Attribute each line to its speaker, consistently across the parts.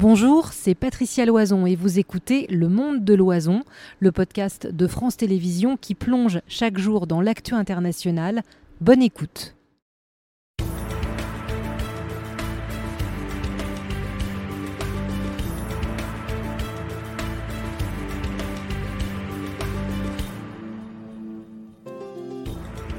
Speaker 1: Bonjour, c'est Patricia Loison et vous écoutez Le Monde de l'Oison, le podcast de France Télévisions qui plonge chaque jour dans l'actu international. Bonne écoute.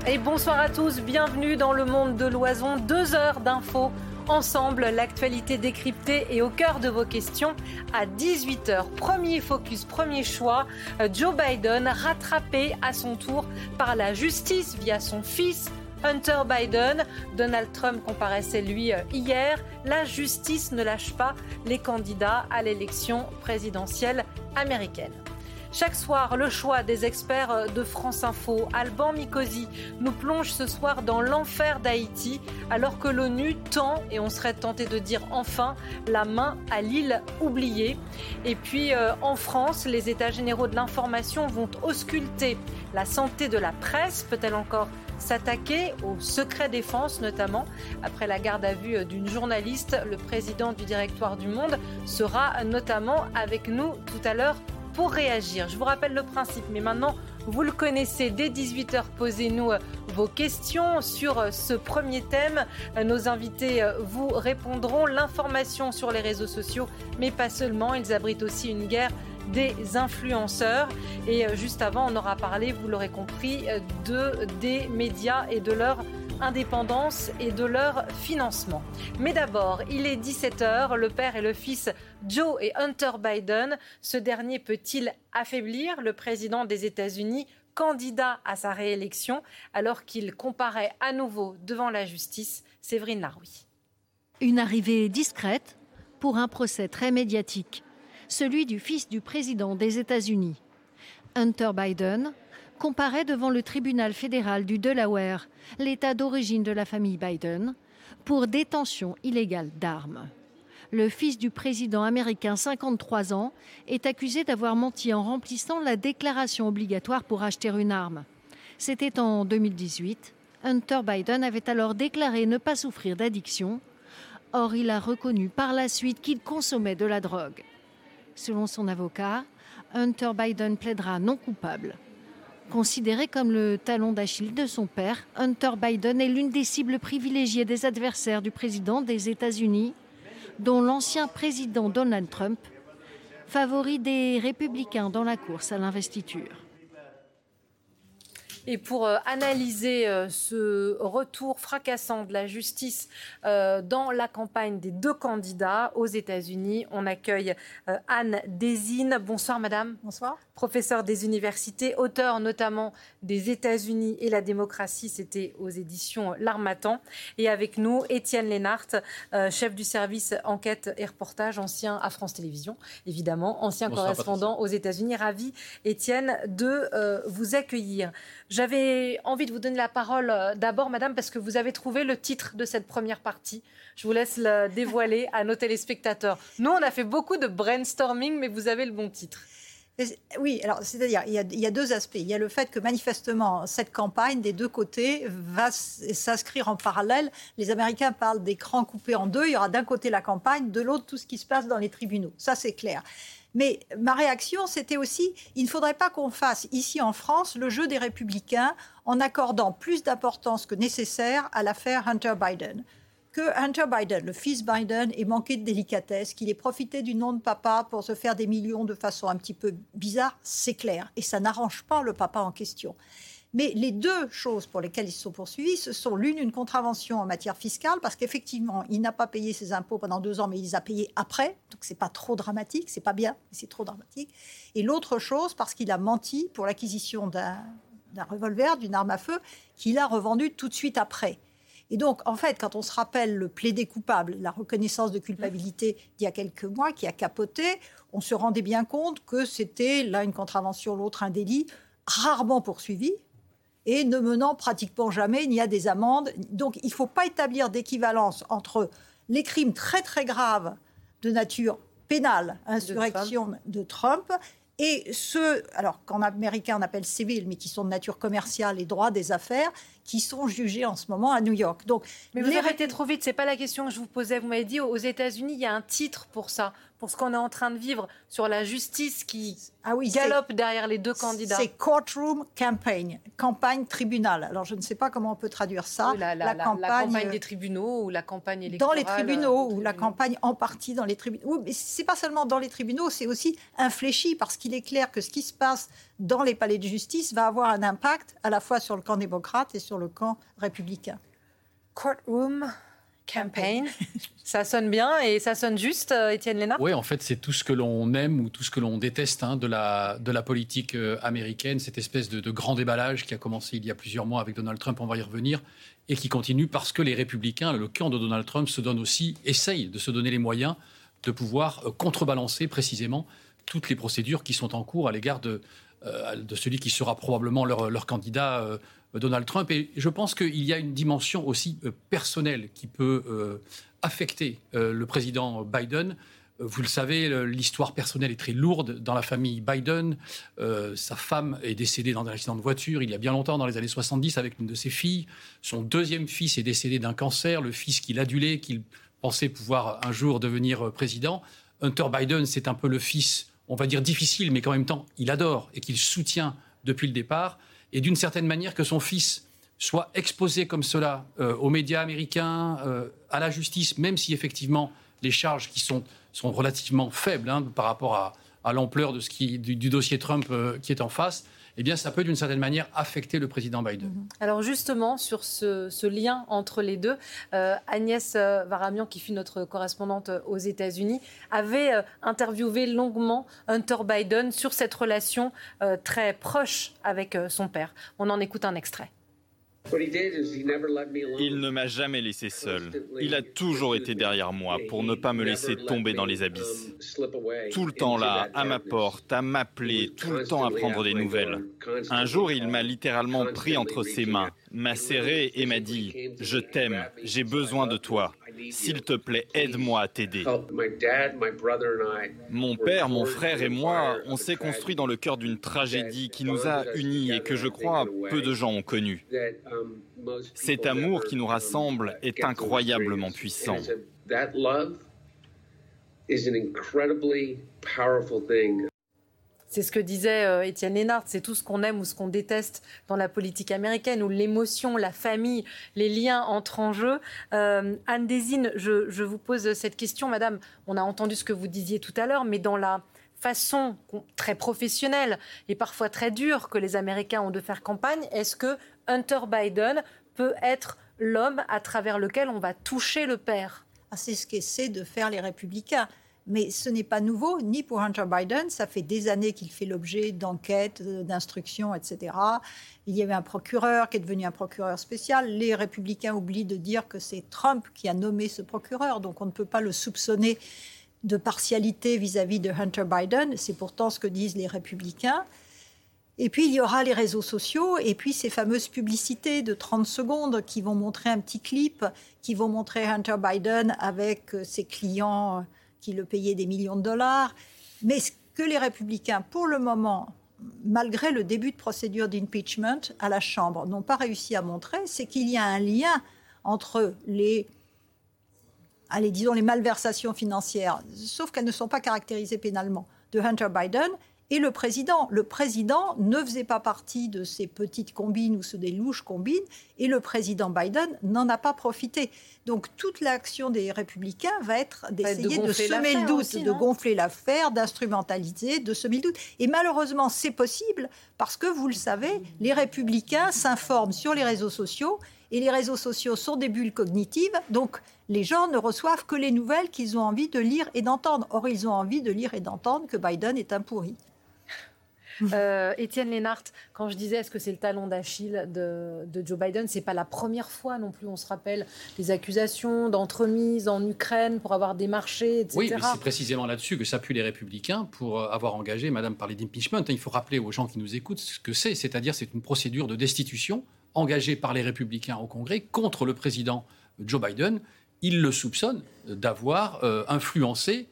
Speaker 1: Et bonsoir à tous, bienvenue dans le monde de l'oison, deux heures d'infos ensemble, l'actualité décryptée et au cœur de vos questions à 18h. Premier focus, premier choix, Joe Biden rattrapé à son tour par la justice via son fils. Hunter Biden, Donald Trump comparaissait lui hier, la justice ne lâche pas les candidats à l'élection présidentielle américaine. Chaque soir, le choix des experts de France Info, Alban Mikosi, nous plonge ce soir dans l'enfer d'Haïti, alors que l'ONU tend, et on serait tenté de dire enfin, la main à l'île oubliée. Et puis euh, en France, les États généraux de l'information vont ausculter la santé de la presse. Peut-elle encore s'attaquer au secret défense, notamment? Après la garde à vue d'une journaliste. Le président du directoire du Monde sera notamment avec nous tout à l'heure pour réagir. Je vous rappelle le principe, mais maintenant, vous le connaissez. Dès 18h, posez-nous euh, vos questions sur euh, ce premier thème. Euh, nos invités vous répondront. L'information sur les réseaux sociaux, mais pas seulement. Ils abritent aussi une guerre des influenceurs. Et juste avant, on aura parlé, vous l'aurez compris, de, des médias et de leur indépendance et de leur financement. Mais d'abord, il est 17h, le père et le fils Joe et Hunter Biden. Ce dernier peut-il affaiblir le président des États-Unis candidat à sa réélection alors qu'il comparaît à nouveau devant la justice? Séverine Laroui.
Speaker 2: Une arrivée discrète pour un procès très médiatique, celui du fils du président des États-Unis. Hunter Biden, comparaît devant le tribunal fédéral du Delaware, l'État d'origine de la famille Biden, pour détention illégale d'armes. Le fils du président américain, 53 ans, est accusé d'avoir menti en remplissant la déclaration obligatoire pour acheter une arme. C'était en 2018. Hunter Biden avait alors déclaré ne pas souffrir d'addiction. Or, il a reconnu par la suite qu'il consommait de la drogue. Selon son avocat, Hunter Biden plaidera non coupable. Considéré comme le talon d'Achille de son père, Hunter Biden est l'une des cibles privilégiées des adversaires du président des États-Unis, dont l'ancien président Donald Trump, favori des républicains dans la course à l'investiture.
Speaker 1: Et pour euh, analyser euh, ce retour fracassant de la justice euh, dans la campagne des deux candidats aux États-Unis, on accueille Anne Désine. Bonsoir, madame.
Speaker 3: Bonsoir
Speaker 1: professeur des universités, auteur notamment des États-Unis et la démocratie, c'était aux éditions L'Armatan. Et avec nous, Étienne Lénart, chef du service enquête et reportage, ancien à France Télévisions, évidemment, ancien correspondant aux États-Unis. Ravi, Étienne, de euh, vous accueillir. J'avais envie de vous donner la parole euh, d'abord, madame, parce que vous avez trouvé le titre de cette première partie. Je vous laisse le dévoiler à nos téléspectateurs. Nous, on a fait beaucoup de brainstorming, mais vous avez le bon titre.
Speaker 3: Oui, alors c'est-à-dire il, y a deux aspects. Il y a le fait que manifestement cette campagne des deux côtés va s'inscrire en parallèle. Les Américains parlent d'écran coupé en deux. Il y aura d'un côté la campagne, de l'autre tout ce qui se passe dans les tribunaux. Ça c'est clair. Mais ma réaction, c'était aussi, il ne faudrait pas qu'on fasse ici en France le jeu des républicains en accordant plus d'importance que nécessaire à l'affaire Hunter Biden que Hunter Biden, le fils Biden, ait manqué de délicatesse, qu'il ait profité du nom de papa pour se faire des millions de façon un petit peu bizarre, c'est clair. Et ça n'arrange pas le papa en question. Mais les deux choses pour lesquelles ils sont poursuivis, ce sont l'une, une contravention en matière fiscale, parce qu'effectivement, il n'a pas payé ses impôts pendant deux ans, mais il les a payés après. Donc, c'est pas trop dramatique, c'est pas bien, mais c'est trop dramatique. Et l'autre chose, parce qu'il a menti pour l'acquisition d'un revolver, d'une arme à feu, qu'il a revendu tout de suite après. Et donc, en fait, quand on se rappelle le plaidé coupable, la reconnaissance de culpabilité d'il y a quelques mois qui a capoté, on se rendait bien compte que c'était l'un une contravention, l'autre un délit, rarement poursuivi et ne menant pratiquement jamais ni à des amendes. Donc, il ne faut pas établir d'équivalence entre les crimes très très graves de nature pénale, insurrection de Trump, et ceux, alors qu'en américain on appelle civils, mais qui sont de nature commerciale et droit des affaires, qui sont jugés en ce moment à New York.
Speaker 1: Donc, mais vous arrêtez trop vite. C'est pas la question que je vous posais. Vous m'avez dit aux États-Unis, il y a un titre pour ça, pour ce qu'on est en train de vivre sur la justice qui ah oui, galope derrière les deux candidats.
Speaker 3: C'est courtroom campaign, campagne tribunal. Alors je ne sais pas comment on peut traduire ça.
Speaker 1: la, campagne, des tribunaux ou la campagne électorale.
Speaker 3: Dans les tribunaux ou la campagne en partie dans les tribunaux. Oui, mais c'est pas seulement dans les tribunaux, c'est aussi infléchi parce qu'il est clair que ce qui se passe dans les palais de justice va avoir un impact à la fois sur le camp démocrate et sur le camp républicain.
Speaker 1: Courtroom campaign. ça sonne bien et ça sonne juste, euh, Étienne Lénard?
Speaker 4: Oui, en fait, c'est tout ce que l'on aime ou tout ce que l'on déteste hein, de, la, de la politique euh, américaine, cette espèce de, de, grand déballage qui a commencé il y a plusieurs mois avec Donald Trump, on va y revenir, et qui continue parce que les républicains, le camp de Donald Trump, se donne aussi, essaye de se donner les moyens de pouvoir euh, contrebalancer précisément toutes les procédures qui sont en cours à l'égard de, de celui qui sera probablement leur, leur candidat Donald Trump. Et je pense qu'il y a une dimension aussi euh, personnelle qui peut euh, affecter euh, le président Biden. Vous le savez, l'histoire personnelle est très lourde dans la famille Biden. sa femme est décédée dans un accident de voiture il y a bien longtemps, dans les années 70, avec une de ses filles. Son deuxième fils est décédé d'un cancer, le fils qu'il adulait, qu'il pensait pouvoir un jour devenir président. Hunter Biden, c'est un peu le fils, on va dire difficile, mais qu'en même temps, il adore et qu'il soutient depuis le départ et d'une certaine manière que son fils soit exposé comme cela euh, aux médias américains, euh, à la justice, même si effectivement les charges qui sont, sont relativement faibles hein, par rapport à, l'ampleur de ce qui, du, dossier Trump euh, qui est en face, eh bien, ça peut d'une certaine manière affecter le président Biden. Mhm.
Speaker 1: Alors justement, sur ce, lien entre les deux, Agnès Varamian, qui fut notre correspondante aux États-Unis, avait interviewé longuement Hunter Biden sur cette relation très proche avec son père. On en écoute un extrait.
Speaker 5: Il ne m'a jamais laissé seul. Il a toujours été derrière moi pour ne pas me laisser tomber dans les abysses. Tout le temps là, à ma porte, à m'appeler, tout le temps à prendre des nouvelles. Un jour, il m'a littéralement pris entre ses mains, m'a serré et m'a dit ⁇ Je t'aime, j'ai besoin de toi. S'il te plaît, aide-moi à t'aider. Mon père, mon frère et moi, on s'est construit dans le cœur d'une tragédie qui nous a unis et que je crois peu de gens ont connue. Cet amour qui nous rassemble est incroyablement puissant.
Speaker 1: C'est ce que disait euh, Étienne Lénard, c'est tout ce qu'on aime ou ce qu'on déteste dans la politique américaine, où l'émotion, la famille, les liens entrent en jeu. Euh, Anne Désine, je, vous pose cette question, Madame. On a entendu ce que vous disiez tout à l'heure, mais dans la façon très professionnelle et parfois très dure que les Américains ont de faire campagne, est-ce que Hunter Biden peut être l'homme à travers lequel on va toucher le père?
Speaker 3: Ah, C'est ce qu'essaient de faire les républicains. Mais ce n'est pas nouveau, ni pour Hunter Biden. Ça fait des années qu'il fait l'objet d'enquêtes, euh, d'instructions, etc. Il y avait un procureur qui est devenu un procureur spécial. Les républicains oublient de dire que c'est Trump qui a nommé ce procureur. Donc on ne peut pas le soupçonner de partialité vis-à-vis -vis de Hunter Biden. C'est pourtant ce que disent les républicains. Et puis, il y aura les réseaux sociaux et puis ces fameuses publicités de 30 secondes qui vont montrer un petit clip, qui vont montrer Hunter Biden avec euh, ses clients qui le payait des millions de dollars. Mais ce que les républicains, pour le moment, malgré le début de procédure d'impeachment à la Chambre, n'ont pas réussi à montrer, c'est qu'il y a un lien entre les, allez, disons, les malversations financières, sauf qu'elles ne sont pas caractérisées pénalement, de Hunter Biden et le président. Le président ne faisait pas partie de ces petites combines ou des louches combines, et le président Biden n'en a pas profité. Donc toute l'action des républicains va être d'essayer de, semer le doute, de gonfler l'affaire, d'instrumentaliser, de semer le doute. Et malheureusement, c'est possible parce que, vous le savez, les républicains s'informent sur les réseaux sociaux et les réseaux sociaux sont des bulles cognitives, donc les gens ne reçoivent que les nouvelles qu'ils ont envie de lire et d'entendre. Or, ils ont envie de lire et d'entendre que Biden est un pourri.
Speaker 1: Euh, Étienne Lénart, quand je disais est-ce que c'est le talon d'Achille de, Joe Biden, c'est pas la première fois non plus. On se rappelle des accusations d'entremise en Ukraine pour avoir démarché, etc.
Speaker 4: Oui, mais c'est précisément là-dessus que s'appuient les Républicains pour euh, avoir engagé. Madame parlait d'impeachment. Il faut rappeler aux gens qui nous écoutent ce que c'est, c'est-à-dire c'est une procédure de destitution engagée par les Républicains au Congrès contre le président Joe Biden. Il le soupçonne d'avoir euh, influencé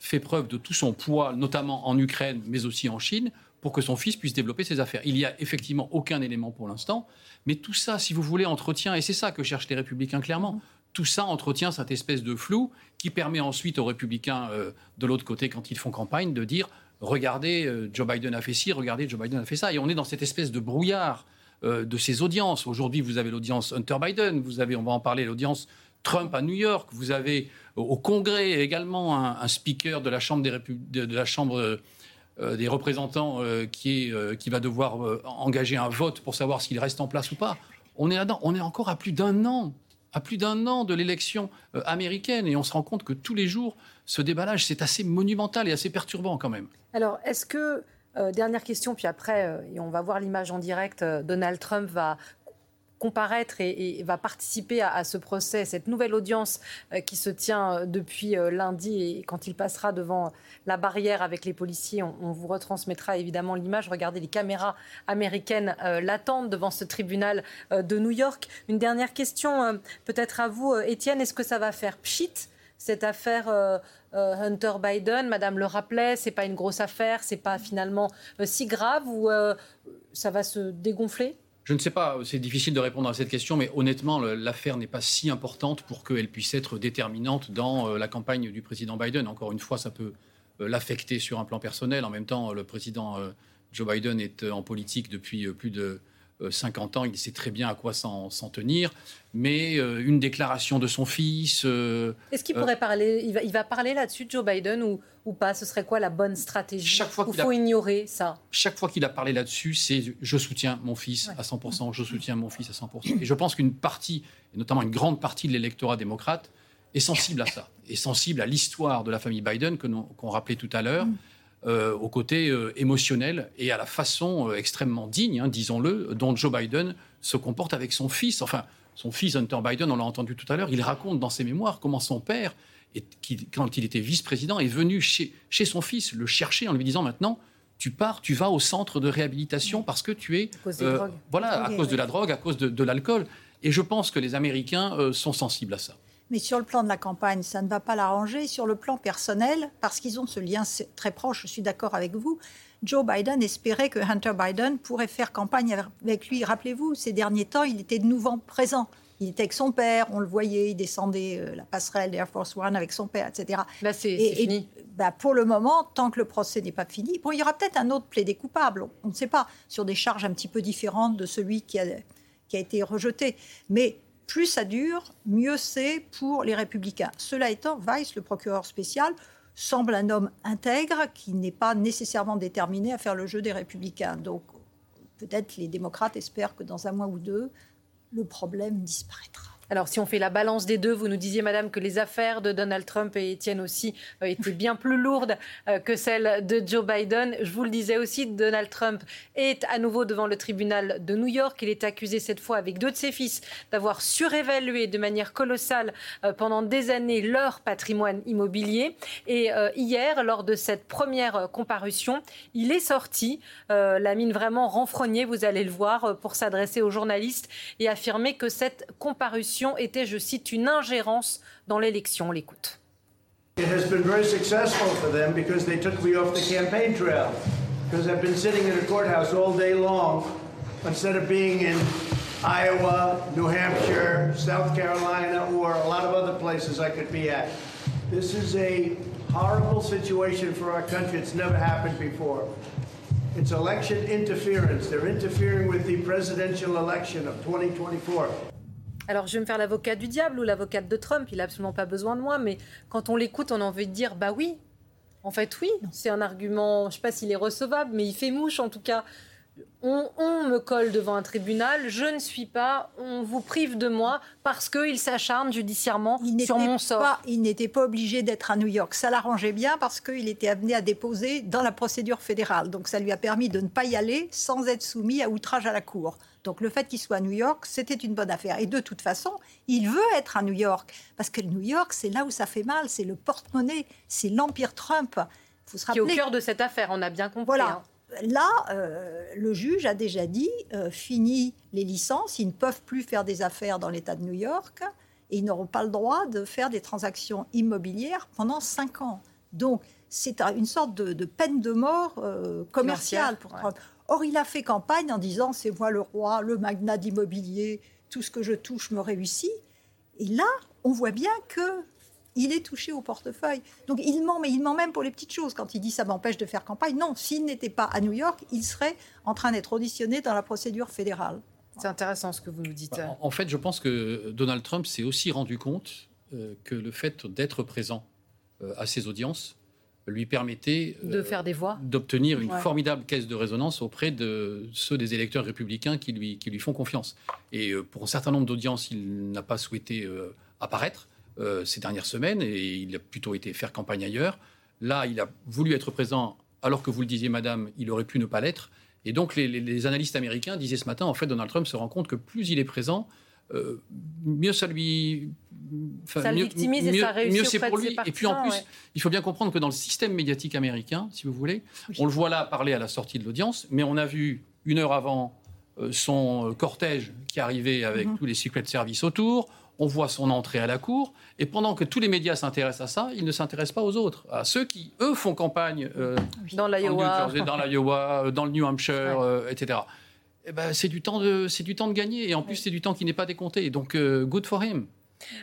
Speaker 4: fait preuve de tout son poids, notamment en Ukraine, mais aussi en Chine, pour que son fils puisse développer ses affaires. Il n'y a effectivement aucun élément pour l'instant, mais tout ça, si vous voulez, entretient, et c'est ça que cherchent les républicains clairement, tout ça entretient cette espèce de flou qui permet ensuite aux républicains euh, de l'autre côté, quand ils font campagne, de dire regardez, euh, Joe Biden a fait ci, regardez, Joe Biden a fait ça. Et on est dans cette espèce de brouillard euh, de ces audiences. Aujourd'hui, vous avez l'audience Hunter Biden, vous avez, on va en parler, l'audience Trump à New York, vous avez au Congrès également un, speaker de la Chambre des, représentants qui, va devoir engager un vote pour savoir s'il reste en place ou pas. On est encore à plus d'un an à plus d'un an de l'élection euh, américaine et on se rend compte que tous les jours, ce déballage, c'est assez monumental et assez perturbant quand même.
Speaker 1: Alors, est-ce que, euh, dernière question, puis après, euh, et on va voir l'image en direct, Donald Trump va comparaître et, va participer à, ce procès, cette nouvelle audience euh, qui se tient euh, depuis euh, lundi et quand il passera devant la barrière avec les policiers, on, vous retransmettra évidemment l'image. Regardez, les caméras américaines l'attendent devant ce tribunal de New York. Une dernière question, peut-être à vous, Étienne, est-ce que ça va faire pchit cette affaire Hunter Biden, Madame le rappelait, c'est pas une grosse affaire, c'est pas finalement si grave ou ça va se dégonfler?
Speaker 4: Je ne sais pas, c'est difficile de répondre à cette question, mais honnêtement, l'affaire n'est pas si importante pour qu'elle puisse être déterminante dans euh, la campagne du président Biden. Encore une fois, ça peut euh, l'affecter sur un plan personnel. En même temps, le président euh, Joe Biden est en politique depuis plus de 50 ans, il sait très bien à quoi s'en tenir, mais une déclaration de son fils.
Speaker 1: Est-ce qu'il pourrait parler il va, il va parler là-dessus, Joe Biden, ou ou pas? Ce serait quoi la bonne stratégie? Chaque fois qu'il faut ignorer ça?
Speaker 4: Chaque fois qu'il a parlé là-dessus, c'est je soutiens mon fils à 100%, je soutiens mon fils à 100%. Et je pense qu'une partie, et notamment une grande partie de l'électorat démocrate, est sensible à ça, est sensible à l'histoire de la famille Biden qu'on rappelait tout à l'heure. Mm. Euh, au côté euh, émotionnel et à la façon euh, extrêmement digne, hein, disons-le, dont Joe Biden se comporte avec son fils. Enfin, son fils Hunter Biden, on l'a entendu tout à l'heure, il raconte dans ses mémoires comment son père et qui, quand il était vice-président, est venu chez, chez son fils le chercher en lui disant maintenant, tu pars, tu vas au centre de réhabilitation parce que tu es...
Speaker 1: Euh,
Speaker 4: voilà, à cause de la drogue, à cause de, l'alcool. Et je pense que les Américains sont sensibles à ça.
Speaker 3: Mais sur le plan de la campagne, ça ne va pas l'arranger. Sur le plan personnel, parce qu'ils ont ce lien très proche, je suis d'accord avec vous, Joe Biden espérait que Hunter Biden pourrait faire campagne avec lui. Rappelez-vous, ces derniers temps, il était de nouveau présent. Il était avec son père, on le voyait, il descendait euh, la passerelle d'Air Force One avec son père, etc.
Speaker 1: Là, c'est fini.
Speaker 3: bah, pour le moment, tant que le procès n'est pas fini, bon, il y aura peut-être un autre plaidé coupable, on, ne sait pas, sur des charges un petit peu différentes de celui qui a, qui a été rejeté. Mais plus ça dure, mieux c'est pour les républicains. Cela étant, Weiss, le procureur spécial, semble un homme intègre qui n'est pas nécessairement déterminé à faire le jeu des républicains. Donc peut-être les démocrates espèrent que dans un mois ou deux, le problème disparaîtra.
Speaker 1: Alors, si on fait la balance des deux, vous nous disiez, Madame, que les affaires de Donald Trump et Etienne aussi euh, étaient bien plus lourdes euh, que celles de Joe Biden. Je vous le disais aussi, Donald Trump est à nouveau devant le tribunal de New York. Il est accusé cette fois avec deux de ses fils d'avoir surévalué de manière colossale euh, pendant des années leur patrimoine immobilier. Et hier, lors de cette première comparution, il est sorti, la mine vraiment renfrognée, vous allez le voir, pour s'adresser aux journalistes et affirmer que cette comparution était, je cite, une ingérence dans l'élection. On l'écoute.
Speaker 6: It has been very successful for them because they took me off the campaign trail. Because I've been sitting in a courthouse all day long instead of being in Iowa, New Hampshire, South Carolina, or a lot of other places I could be at. This is a horrible situation for our country. It's never happened before. It's election interference. They're interfering with the presidential election of 2024.
Speaker 1: Alors, je vais me faire l'avocat du diable ou l'avocate de Trump. Il n'a absolument pas besoin de moi. Mais quand on l'écoute, on a envie de dire bah oui. En fait, oui. C'est un argument, je ne sais pas s'il est recevable, mais il fait mouche en tout cas on, me colle devant un tribunal, je ne suis pas, on vous prive de moi parce qu'il s'acharne judiciairement sur mon sort.
Speaker 3: il n'était pas obligé d'être à New York. Ça l'arrangeait bien parce qu'il était amené à déposer dans la procédure fédérale. Donc ça lui a permis de ne pas y aller sans être soumis à outrage à la Cour. Donc le fait qu'il soit à New York, c'était une bonne affaire. Et de toute façon, il veut être à New York parce que New York, c'est là où ça fait mal, c'est le porte-monnaie, c'est l'empire Trump.
Speaker 1: Faut se rappeler. Qui est au cœur de cette affaire, on a bien compris.
Speaker 3: Voilà. Hein là, euh, le juge a déjà dit, euh, fini les licences, ils ne peuvent plus faire des affaires dans l'État de New York et ils n'auront pas le droit de faire des transactions immobilières pendant cinq ans. Donc, c'est une sorte de, peine de mort euh, commerciale pour Trump. Or, il a fait campagne en disant, c'est moi le roi, le magnat d'immobilier, tout ce que je touche me réussit. Et là, on voit bien que il est touché au portefeuille. Donc il ment, mais il ment même pour les petites choses. Quand il dit ça m'empêche de faire campagne, non, s'il n'était pas à New York, il serait en train d'être auditionné dans la procédure fédérale.
Speaker 1: C'est intéressant ce que vous nous dites.
Speaker 4: Bah, en fait, je pense que Donald Trump s'est aussi rendu compte euh, que le fait d'être présent euh, à ces audiences lui permettait
Speaker 1: de euh, faire des voix,
Speaker 4: d'obtenir une formidable caisse de résonance auprès de ceux des électeurs républicains qui lui, qui lui font confiance. Et pour un certain nombre d'audiences, il n'a pas souhaité apparaître. Euh, ces dernières semaines et il a plutôt été faire campagne ailleurs. Là, il a voulu être présent alors que vous le disiez, madame, il aurait pu ne pas l'être. Et donc, les, analystes américains disaient ce matin, en fait, Donald Trump se rend compte que plus il est présent, euh, mieux ça lui.
Speaker 1: ça le victimise et ça réussit
Speaker 4: mieux c'est pour lui. Et puis en plus, il faut bien comprendre que dans le système médiatique américain, si vous voulez, on le voit là parler à la sortie de l'audience, mais on a vu une heure avant euh, son cortège qui arrivait avec mm-hmm. tous les Secret Service autour on voit son entrée à la Cour, et pendant que tous les médias s'intéressent à ça, il ne s'intéresse pas aux autres, à ceux qui, eux, font campagne euh,
Speaker 1: dans l'Iowa,
Speaker 4: dans, euh, le New Hampshire, euh, etc. Eh ben, c'est du temps de, c'est du temps de gagner, et en plus c'est du temps qui n'est pas décompté. Donc, good for him.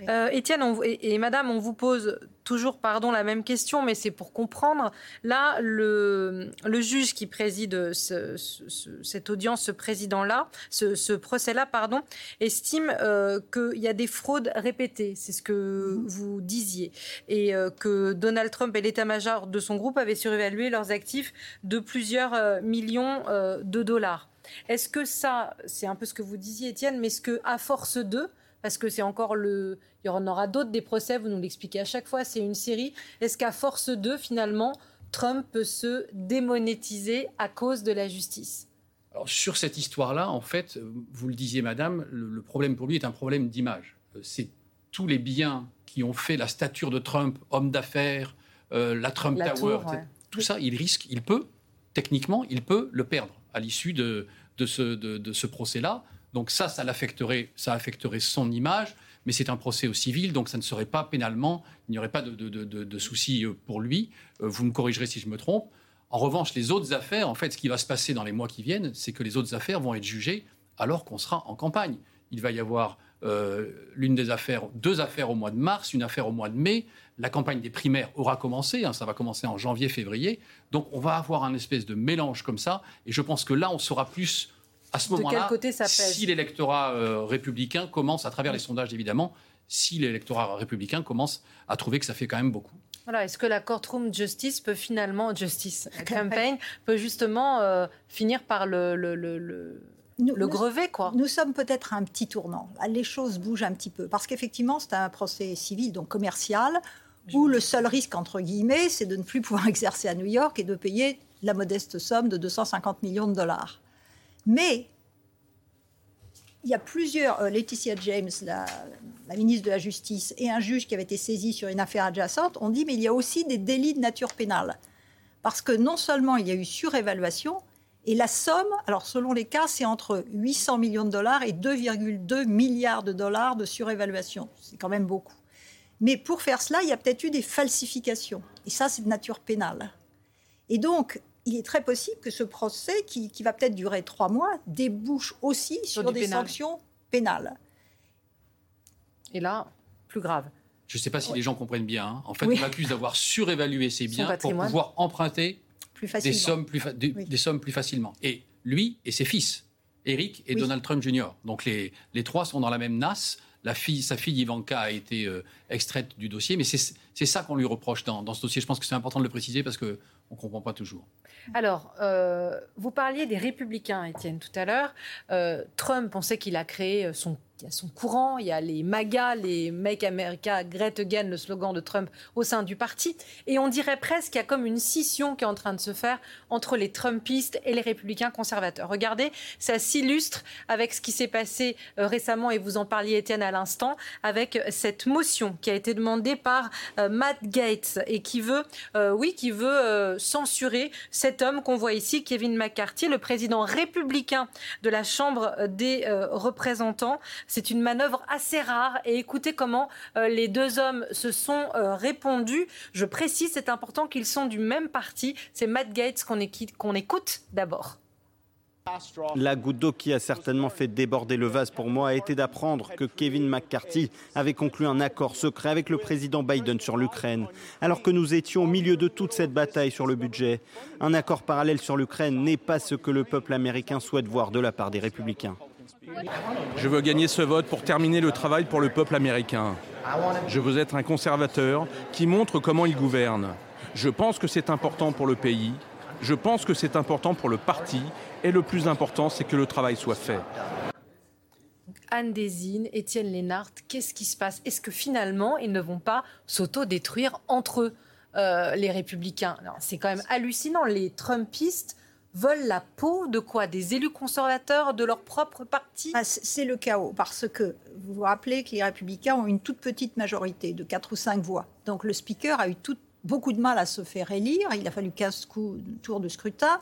Speaker 1: Euh, Étienne et, Madame, on vous pose toujours pardon, la même question, mais c'est pour comprendre. Là, le, juge qui préside cette audience, ce président-là, ce, procès-là, pardon, estime euh, qu'il y a des fraudes répétées. C'est ce que vous disiez. Et euh, que Donald Trump et l'état-major de son groupe avaient surévalué leurs actifs de plusieurs millions de dollars. Est-ce que ça, c'est un peu ce que vous disiez, Étienne, mais est-ce que à force d'eux, parce que c'est encore le. Il y en aura d'autres des procès, vous nous l'expliquez à chaque fois, c'est une série. Est-ce qu'à force de, finalement, Trump peut se démonétiser à cause de la justice?
Speaker 4: Alors, sur cette histoire-là, en fait, vous le disiez, madame, le, problème pour lui est un problème d'image. Euh, c'est tous les biens qui ont fait la stature de Trump, homme d'affaires, euh, la Trump Tower, tout ça, il risque, il peut, techniquement, il peut le perdre à l'issue de, ce, procès-là. Donc ça, ça l'affecterait, ça affecterait son image, mais c'est un procès au civil, donc ça ne serait pas pénalement, il n'y aurait pas de, de, souci euh, pour lui. Euh, vous me corrigerez si je me trompe. En revanche, les autres affaires, en fait, ce qui va se passer dans les mois qui viennent, c'est que les autres affaires vont être jugées alors qu'on sera en campagne. Il va y avoir l'une des affaires, deux affaires au mois de mars, une affaire au mois de mai. La campagne des primaires aura commencé, hein, ça va commencer en janvier-février. Donc on va avoir un espèce de mélange comme ça, et je pense que là, on sera plus à ce moment-là, si l'électorat euh, républicain commence, à travers les sondages évidemment, si l'électorat républicain commence à trouver que ça fait quand même beaucoup.
Speaker 1: Voilà, est-ce que la courtroom justice peut finalement, justice campaign, peut justement euh, finir par le, le, le, le grevet, quoi.
Speaker 3: Nous sommes peut-être à un petit tournant. Les choses bougent un petit peu. Parce qu'effectivement, c'est un procès civil, donc commercial, où le seul risque, entre guillemets, c'est de ne plus pouvoir exercer à New York et de payer la modeste somme de 250 millions de dollars. Mais il y a plusieurs, euh, Laetitia James, la, ministre de la Justice, et un juge qui avait été saisi sur une affaire adjacente, ont dit mais il y a aussi des délits de nature pénale. Parce que non seulement il y a eu surévaluation, et la somme, alors selon les cas, c'est entre 800 millions de dollars et 2,2 milliards de dollars de surévaluation. C'est quand même beaucoup. Mais pour faire cela, il y a peut-être eu des falsifications. Et ça, c'est de nature pénale. Et donc, il est très possible que ce procès, qui, va peut-être durer trois mois, débouche aussi sur, des sanctions pénales.
Speaker 1: Et là, plus grave.
Speaker 4: Je ne sais pas si les gens comprennent bien. Hein. En fait, on l'accuse d'avoir surévalué ses biens pour pouvoir emprunter des, sommes plus des sommes plus facilement. Et lui et ses fils, Eric et Donald Trump Jr. Donc les, les trois sont dans la même nasse. La fille, sa fille Ivanka a été euh, extraite du dossier, mais c'est ça qu'on lui reproche dans, dans, ce dossier. Je pense que c'est important de le préciser parce qu'on ne comprend pas toujours.
Speaker 1: Alors, euh, vous parliez des républicains, Étienne, tout à l'heure. Euh, Trump, on sait qu'il a créé son il y a son courant, il y a les MAGA, les Make America Great Again, le slogan de Trump au sein du parti. Et on dirait presque qu'il y a comme une scission qui est en train de se faire entre les Trumpistes et les républicains conservateurs. Regardez, ça s'illustre avec ce qui s'est passé euh, récemment, et vous en parliez, Étienne, à l'instant, avec cette motion qui a été demandée par euh, Matt Gates et qui veut, euh, oui, qui veut censurer cet homme qu'on voit ici, Kevin McCarthy, le président républicain de la Chambre des représentants. C'est une manœuvre assez rare et écoutez comment euh, les deux hommes se sont euh, répondus. Je précise, c'est important qu'ils sont du même parti. C'est Matt Gates qu'on écoute d'abord.
Speaker 7: La goutte d'eau qui a certainement fait déborder le vase pour moi a été d'apprendre que Kevin McCarthy avait conclu un accord secret avec le président Biden sur l'Ukraine, alors que nous étions au milieu de toute cette bataille sur le budget. Un accord parallèle sur l'Ukraine n'est pas ce que le peuple américain souhaite voir de la part des républicains.
Speaker 8: Je veux gagner ce vote pour terminer le travail pour le peuple américain. Je veux être un conservateur qui montre comment il gouverne. Je pense que c'est important pour le pays. Je pense que c'est important pour le parti. Et le plus important, c'est que le travail soit fait.
Speaker 1: Anne Désine, Étienne Lénart, qu'est-ce qui se passe? Est-ce que finalement, ils ne vont pas s'auto-détruire entre eux, euh, les républicains? C'est quand même hallucinant. Les Trumpistes veulent la peau de quoi? Des élus conservateurs de leur propre parti?
Speaker 3: Ah, C'est le chaos, parce que vous vous rappelez que les républicains ont une toute petite majorité de 4 ou 5 voix. Donc le speaker a eu beaucoup de mal à se faire élire. Il a fallu 15 coups, tours de scrutin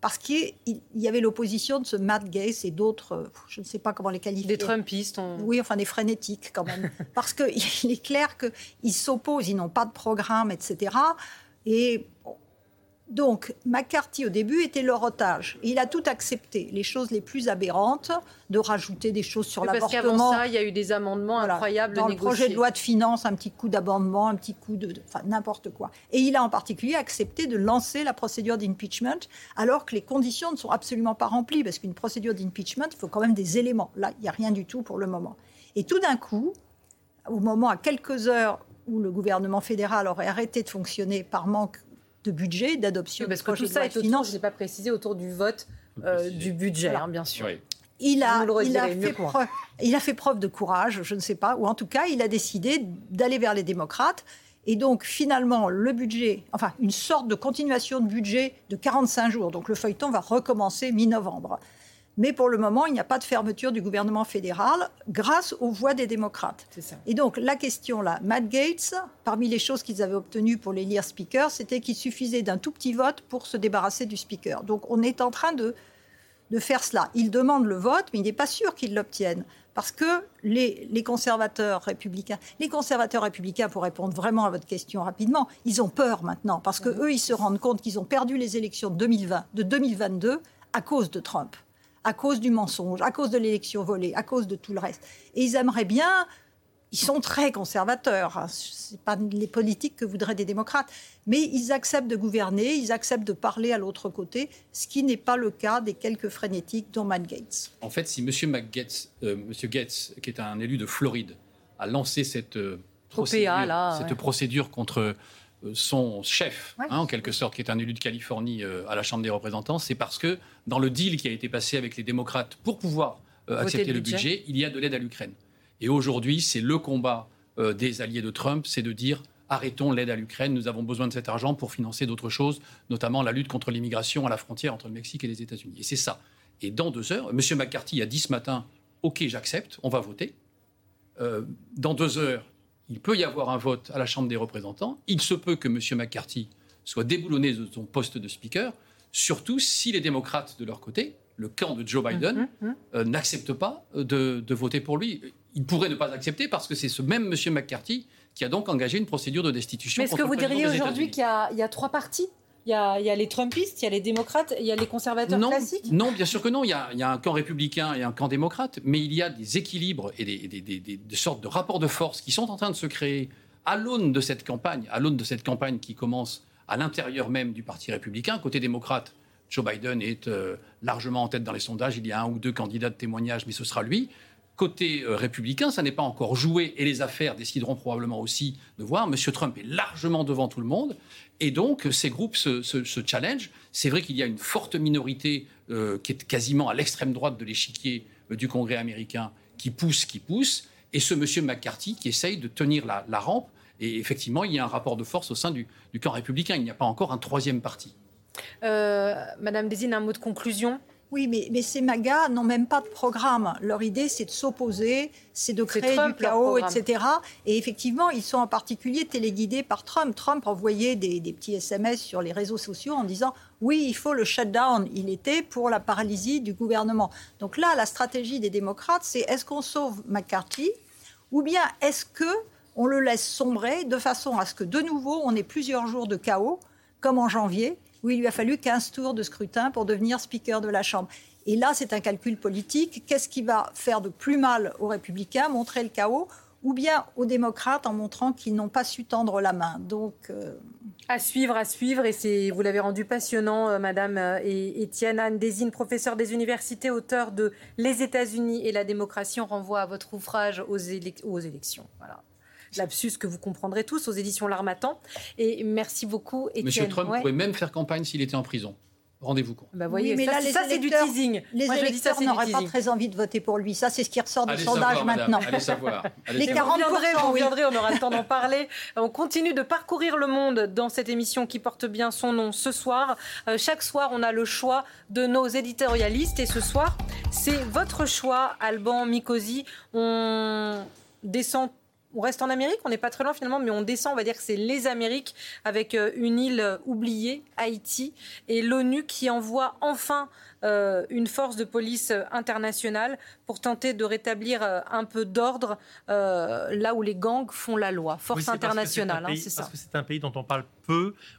Speaker 3: parce qu'il y avait l'opposition de ce Matt Gaetz et d'autres, euh, je ne sais pas comment les qualifier.
Speaker 1: Des Trumpistes.
Speaker 3: Oui, enfin des frénétiques quand même. parce qu'il est clair qu'ils s'opposent, ils n'ont pas de programme, etc. Et donc, McCarthy, au début, était leur otage. Il a tout accepté, les choses les plus aberrantes, de rajouter des choses sur l'avortement. Parce qu'avant
Speaker 1: ça, il y a eu des amendements incroyables
Speaker 3: Dans le projet de loi de finances, un petit coup d'amendement, un petit coup de... Enfin, n'importe quoi. Et il a en particulier accepté de lancer la procédure d'impeachment, alors que les conditions ne sont absolument pas remplies, parce qu'une procédure d'impeachment, il faut quand même des éléments. Là, il n'y a rien du tout pour le moment. Et tout d'un coup, au moment, à quelques heures où le gouvernement fédéral aurait arrêté de fonctionner par manque de budget, d'adoption.
Speaker 1: parce que tout ça est autour, je n'ai pas précisé, autour du vote euh, du budget, hein, bien sûr.
Speaker 3: Il a, il, a fait preuve, il a fait preuve de courage, je ne sais pas, ou en tout cas, il a décidé d'aller vers les démocrates. Et donc, finalement, le budget, enfin, une sorte de continuation de budget de 45 jours. Donc, le feuilleton va recommencer mi-novembre. Mais pour le moment, il n'y a pas de fermeture du gouvernement fédéral grâce aux voix des démocrates. Et donc la question là, Matt Gates, parmi les choses qu'ils avaient obtenues pour les lire speaker, c'était qu'il suffisait d'un tout petit vote pour se débarrasser du speaker. Donc on est en train de, de faire cela. Il demande le vote, mais il n'est pas sûr qu'il l'obtienne. Parce que les, les, conservateurs républicains, les conservateurs républicains, pour répondre vraiment à votre question rapidement, ils ont peur maintenant. Parce qu'eux, eux, ils se rendent compte qu'ils ont perdu les élections de, 2020, de 2022 à cause de Trump à cause du mensonge, à cause de l'élection volée, à cause de tout le reste. Et ils aimeraient bien, ils sont très conservateurs, hein, ce n'est pas les politiques que voudraient des démocrates, mais ils acceptent de gouverner, ils acceptent de parler à l'autre côté, ce qui n'est pas le cas des quelques frénétiques dont Matt Gates.
Speaker 4: En fait, si M. McGates, euh, Gates, qui est un élu de Floride, a lancé cette, euh, cette procédure contre euh, son chef, hein, en quelque sorte, qui est un élu de Californie euh, à la Chambre des représentants, c'est parce que dans le deal qui a été passé avec les démocrates pour pouvoir euh, accepter le budget. il y a de l'aide à l'Ukraine. Et aujourd'hui, c'est le combat des alliés de Trump, c'est de dire arrêtons l'aide à l'Ukraine, nous avons besoin de cet argent pour financer d'autres choses, notamment la lutte contre l'immigration à la frontière entre le Mexique et les États-Unis. Et c'est ça. Et dans deux heures, M. McCarthy a dit ce matin, OK, j'accepte, on va voter. dans deux heures, il peut y avoir un vote à la Chambre des représentants. Il se peut que M. McCarthy soit déboulonné de son poste de speaker, surtout si les démocrates de leur côté, le camp de Joe Biden, mm-hmm, mm-hmm. euh, n'acceptent pas de, voter pour lui. Il pourrait ne pas accepter parce que c'est ce même M. McCarthy qui a donc engagé une procédure de destitution.
Speaker 1: Mais est-ce que vous diriez aujourd'hui qu'il y, a trois partis il y, a, les Trumpistes, il y a les démocrates, il y a les conservateurs classiques
Speaker 4: Non, bien sûr que non. Il y, a, un camp républicain et un camp démocrate, mais il y a des équilibres et des, sortes de rapports de force qui sont en train de se créer à l'aune de cette campagne, à l'aune de cette campagne qui commence à l'intérieur même du Parti républicain. Côté démocrate, Joe Biden est euh, largement en tête dans les sondages. Il y a un ou deux candidats de témoignage, mais ce sera lui. Côté euh, républicain, ça n'est pas encore joué et les affaires décideront probablement aussi de voir. Monsieur Trump est largement devant tout le monde et donc ces groupes se, challenge. C'est vrai qu'il y a une forte minorité euh, qui est quasiment à l'extrême droite de l'échiquier euh, du Congrès américain qui pousse, qui pousse, et ce monsieur McCarthy qui essaye de tenir la, rampe. Et effectivement, il y a un rapport de force au sein du, camp républicain. Il n'y a pas encore un troisième parti.
Speaker 1: Madame Désine, un mot de conclusion
Speaker 3: oui, mais, ces magas n'ont même pas de programme. Leur idée, c'est de s'opposer, c'est de créer du chaos, etc. Et effectivement, ils sont en particulier téléguidés par Trump. Trump envoyait des, des, petits SMS sur les réseaux sociaux en disant oui, il faut le shutdown. Il était pour la paralysie du gouvernement. Donc là, la stratégie des démocrates, c'est est-ce qu'on sauve McCarthy ou bien est-ce que on le laisse sombrer de façon à ce que de nouveau on ait plusieurs jours de chaos, comme en janvier, où il lui a fallu 15 tours de scrutin pour devenir speaker de la Chambre. Et là, c'est un calcul politique. Qu'est-ce qui va faire de plus mal aux républicains? Montrer le chaos ou bien aux démocrates en montrant qu'ils n'ont pas su tendre la main? Donc,
Speaker 1: euh, À suivre, à suivre, et c'est, vous l'avez rendu passionnant, euh, Madame euh, Étienne Anne Désine, professeur des universités, auteur de Les États-Unis et la démocratie. On renvoie à votre ouvrage aux, aux élections. Voilà lapsus que vous comprendrez tous aux éditions L'Armatan. Et merci beaucoup, Étienne.
Speaker 4: Monsieur Trump pourrait même faire campagne s'il était en prison. Rendez-vous compte.
Speaker 1: Bah voyez, mais ça, là, c'est du teasing.
Speaker 3: Les électeurs n'auraient pas très envie de voter pour lui. Ça, c'est ce qui ressort du sondage maintenant.
Speaker 4: Allez savoir.
Speaker 3: les 40
Speaker 1: vous viendrez, on aura le temps d'en parler. On continue de parcourir le monde dans cette émission qui porte bien son nom ce soir. Euh, chaque soir, on a le choix de nos éditorialistes. Et ce soir, c'est votre choix, Alban Mikosi. On descend on reste en Amérique, on n'est pas très loin finalement, mais on descend, on va dire que c'est les Amériques avec euh, une île euh, oubliée, Haïti, et l'ONU qui envoie enfin euh, une force de police internationale pour tenter de rétablir un peu d'ordre là où les gangs font la loi. Force internationale,
Speaker 9: hein,
Speaker 1: c'est ça.
Speaker 9: Parce que c'est un pays dont on parle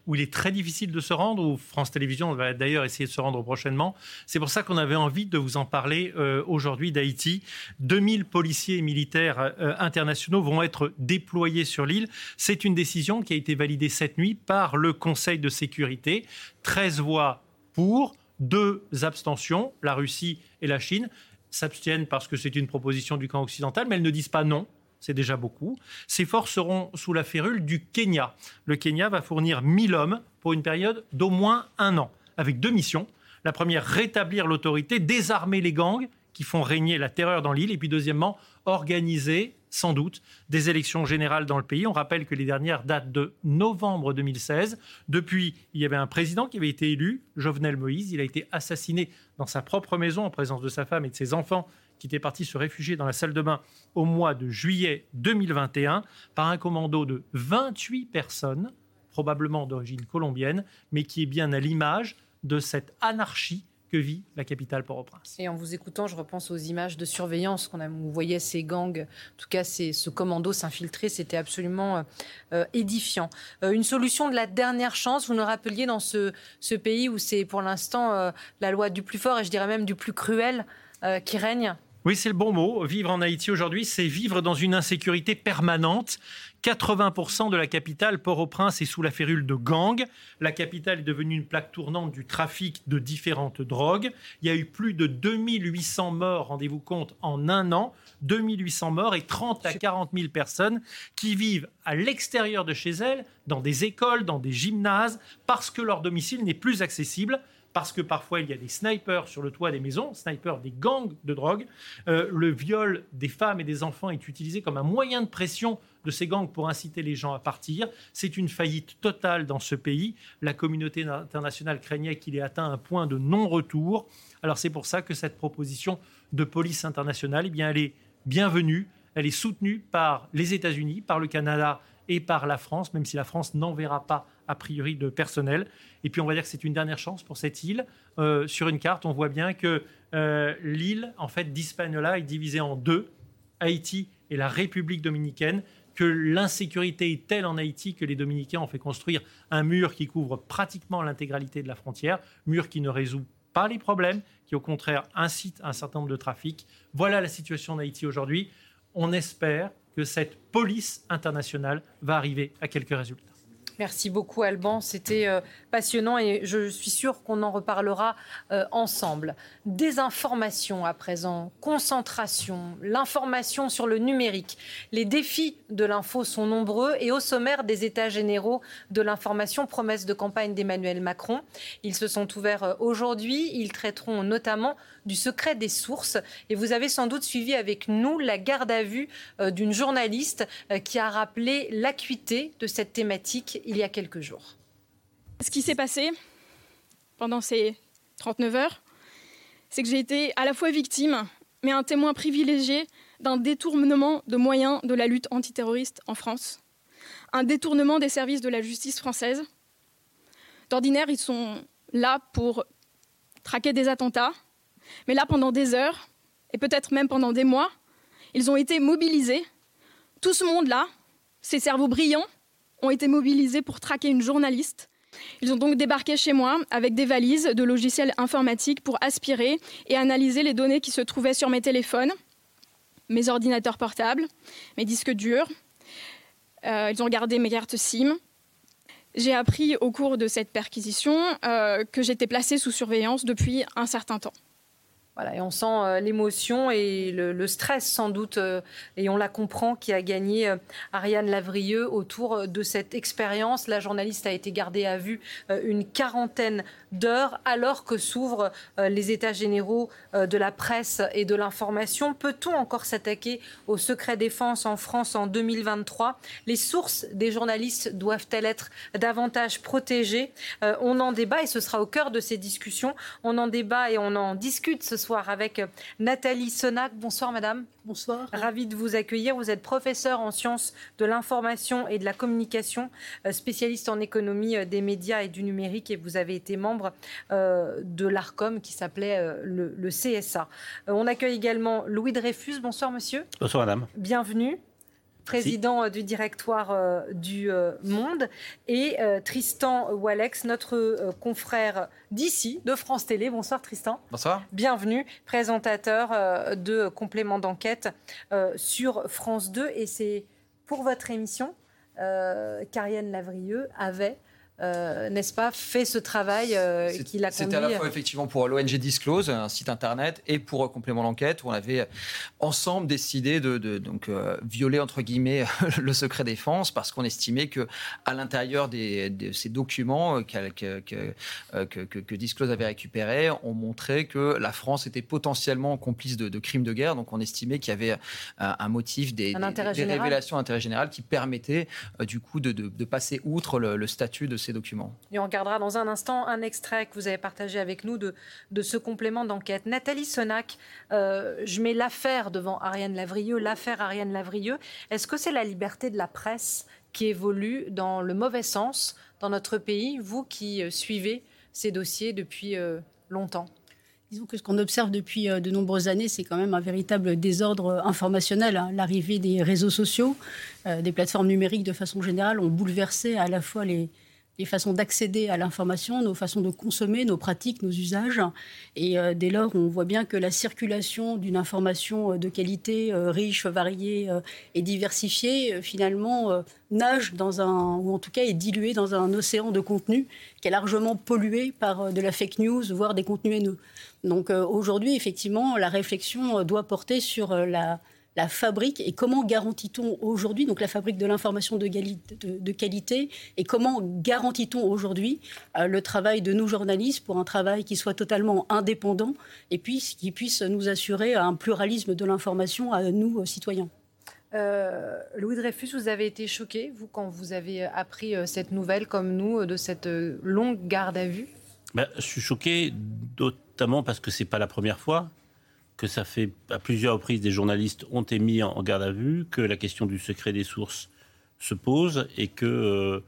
Speaker 9: où il est très difficile de se rendre, où France Télévisions va d'ailleurs essayer de se rendre prochainement. C'est pour ça qu'on avait envie de vous en parler aujourd'hui d'Haïti. 2000 policiers et militaires internationaux vont être déployés sur l'île. C'est une décision qui a été validée cette nuit par le Conseil de sécurité. 13 voix pour, deux abstentions, la Russie et la Chine s'abstiennent parce que c'est une proposition du camp occidental, mais elles ne disent pas non. C'est déjà beaucoup. Ces forces seront sous la férule du Kenya. Le Kenya va fournir 1000 hommes pour une période d'au moins un an, avec deux missions. La première, rétablir l'autorité, désarmer les gangs qui font régner la terreur dans l'île. Et puis deuxièmement, organiser sans doute des élections générales dans le pays. On rappelle que les dernières datent de novembre 2016. Depuis, il y avait un président qui avait été élu, Jovenel Moïse. Il a été assassiné dans sa propre maison en présence de sa femme et de ses enfants qui étaient partis se réfugier dans la salle de bain au mois de juillet 2021 par un commando de 28 personnes, probablement d'origine colombienne, mais qui est bien à l'image de cette anarchie que vit la capitale Port-au-Prince.
Speaker 1: Et en vous écoutant, je repense aux images de surveillance qu'on voyez ces gangs, en tout cas ce commando s'infiltrer, c'était absolument euh, édifiant. Euh, une solution de la dernière chance, vous nous rappeliez dans ce, ce pays où c'est pour l'instant euh, la loi du plus fort et je dirais même du plus cruel qui règne?
Speaker 9: Oui, c'est le bon mot. Vivre en Haïti aujourd'hui, c'est vivre dans une insécurité permanente. 80% de la capitale, Port-au-Prince, est sous la férule de gangs. La capitale est devenue une plaque tournante du trafic de différentes drogues. Il y a eu plus de 2800 morts, rendez-vous compte, en un an. 2800 morts et 30 à 40 000 personnes qui vivent à l'extérieur de chez elles, dans des écoles, dans des gymnases, parce que leur domicile n'est plus accessible parce que parfois il y a des snipers sur le toit des maisons, snipers des gangs de drogue. Euh, le viol des femmes et des enfants est utilisé comme un moyen de pression de ces gangs pour inciter les gens à partir. C'est une faillite totale dans ce pays. La communauté internationale craignait qu'il ait atteint un point de non-retour. Alors c'est pour ça que cette proposition de police internationale, eh bien, elle est bienvenue. Elle est soutenue par les États-Unis, par le Canada et par la France, même si la France n'enverra pas a priori de personnel. Et puis on va dire que c'est une dernière chance pour cette île. Euh, sur une carte, on voit bien que euh, l'île, en fait, d'Hispaniola est divisée en deux, Haïti et la République dominicaine, que l'insécurité est telle en Haïti que les Dominicains ont fait construire un mur qui couvre pratiquement l'intégralité de la frontière, mur qui ne résout pas les problèmes, qui au contraire incite un certain nombre de trafics. Voilà la situation en Haïti aujourd'hui. On espère que cette police internationale va arriver à quelques résultats.
Speaker 1: Merci beaucoup Alban, c'était euh, passionnant et je suis sûre qu'on en reparlera euh, ensemble. Désinformation à présent, concentration, l'information sur le numérique. Les défis de l'info sont nombreux et au sommaire des États généraux de l'information, promesse de campagne d'Emmanuel Macron. Ils se sont ouverts euh, aujourd'hui, ils traiteront notamment du secret des sources. Et vous avez sans doute suivi avec nous la garde à vue d'une journaliste qui a rappelé l'acuité de cette thématique il y a quelques jours.
Speaker 10: Ce qui s'est passé pendant ces 39 heures, c'est que j'ai été à la fois victime, mais un témoin privilégié d'un détournement de moyens de la lutte antiterroriste en France, un détournement des services de la justice française. D'ordinaire, ils sont là pour traquer des attentats, mais là, pendant des heures, et peut-être même pendant des mois, ils ont été mobilisés. Tout ce monde-là, ces cerveaux brillants, ont été mobilisés pour traquer une journaliste Ils ont donc débarqué chez moi avec des valises de logiciels informatiques pour aspirer et analyser les données qui se trouvaient sur mes téléphones, mes ordinateurs portables, mes disques durs. Euh, ils ont regardé mes cartes SIM. J'ai appris au cours de cette perquisition euh, que j'étais placée sous surveillance depuis un certain temps.
Speaker 1: Et on sent euh, l'émotion et le, stress sans doute, euh, et on la comprend, qui a gagné euh, Ariane Lavrieux autour de cette expérience. La journaliste a été gardée à vue une quarantaine d'heures alors que s'ouvrent les états généraux de la presse et de l'information. Peut-on encore s'attaquer au secret défense en France en 2023 Les sources des journalistes doivent-elles être davantage protégées? On en débat et ce sera au cœur de ces discussions. On en débat et on en discute ce soir avec euh, Nathalie Sonac. Bonsoir madame.
Speaker 11: Bonsoir.
Speaker 1: Ravie de vous accueillir. Vous êtes professeure en sciences de l'information et de la communication, euh, spécialiste en économie euh, des médias et du numérique et vous avez été membre de l'ARCOM qui s'appelait le, le, CSA. On accueille également Louis Dreyfus. Bonsoir monsieur.
Speaker 12: Bonsoir madame.
Speaker 1: Bienvenue président euh, du directoire euh, du euh, Monde, et Tristan Walex, notre confrère d'ici, de France Télé. Bonsoir Tristan.
Speaker 13: Bonsoir.
Speaker 1: Bienvenue, présentateur de complément d'enquête sur France 2. Et c'est pour votre émission qu'Ariane Lavrieux avait euh, n'est-ce pas, fait ce travail euh, qu'il a conduit.
Speaker 13: C'était à la fois effectivement pour l'ONG Disclose, un site internet, et pour euh, complément d'enquête où on avait ensemble décidé de, donc violer entre guillemets le secret défense parce qu'on estimait que à l'intérieur de ces documents que, que, Disclose avait récupérés, on montrait que la France était potentiellement complice de, crimes de guerre. Donc on estimait qu'il y avait un, motif des, révélations d'intérêt général qui permettaient du coup de, passer outre le, le statut de ces documents.
Speaker 1: Et on regardera dans un instant un extrait que vous avez partagé avec nous de, de ce complément d'enquête. Nathalie Sonac, euh, je mets l'affaire devant Ariane Lavrieux, l'affaire Ariane Lavrieux. Est-ce que c'est la liberté de la presse qui évolue dans le mauvais sens dans notre pays, vous qui euh, suivez ces dossiers depuis euh, longtemps?
Speaker 11: Disons que ce qu'on observe depuis de nombreuses années, c'est quand même un véritable désordre informationnel. Hein. L'arrivée des réseaux sociaux, des plateformes numériques de façon générale ont bouleversé à la fois les, les façons d'accéder à l'information, nos façons de consommer, nos pratiques, nos usages. Et euh, dès lors, on voit bien que la circulation d'une information euh, de qualité euh, riche, variée et diversifiée, finalement, nage dans un, ou en tout cas est diluée dans un océan de contenu qui est largement pollué par de la fake news, voire des contenus haineux. Donc aujourd'hui, effectivement, la réflexion doit porter sur la la fabrique et comment garantit-on aujourd'hui, donc la fabrique de l'information de, de, qualité, et comment garantit-on aujourd'hui euh, le travail de nos journalistes pour un travail qui soit totalement indépendant et puis qui puisse nous assurer un pluralisme de l'information à nous, citoyens?
Speaker 1: Euh, Louis Dreyfus, vous avez été choqué, vous, quand vous avez appris euh, cette nouvelle, comme nous, de cette longue garde à vue?
Speaker 12: Ben, Je suis choqué, notamment parce que ce n'est pas la première fois que ça fait à plusieurs reprises des journalistes ont été mis en garde à vue, que la question du secret des sources se pose et que euh,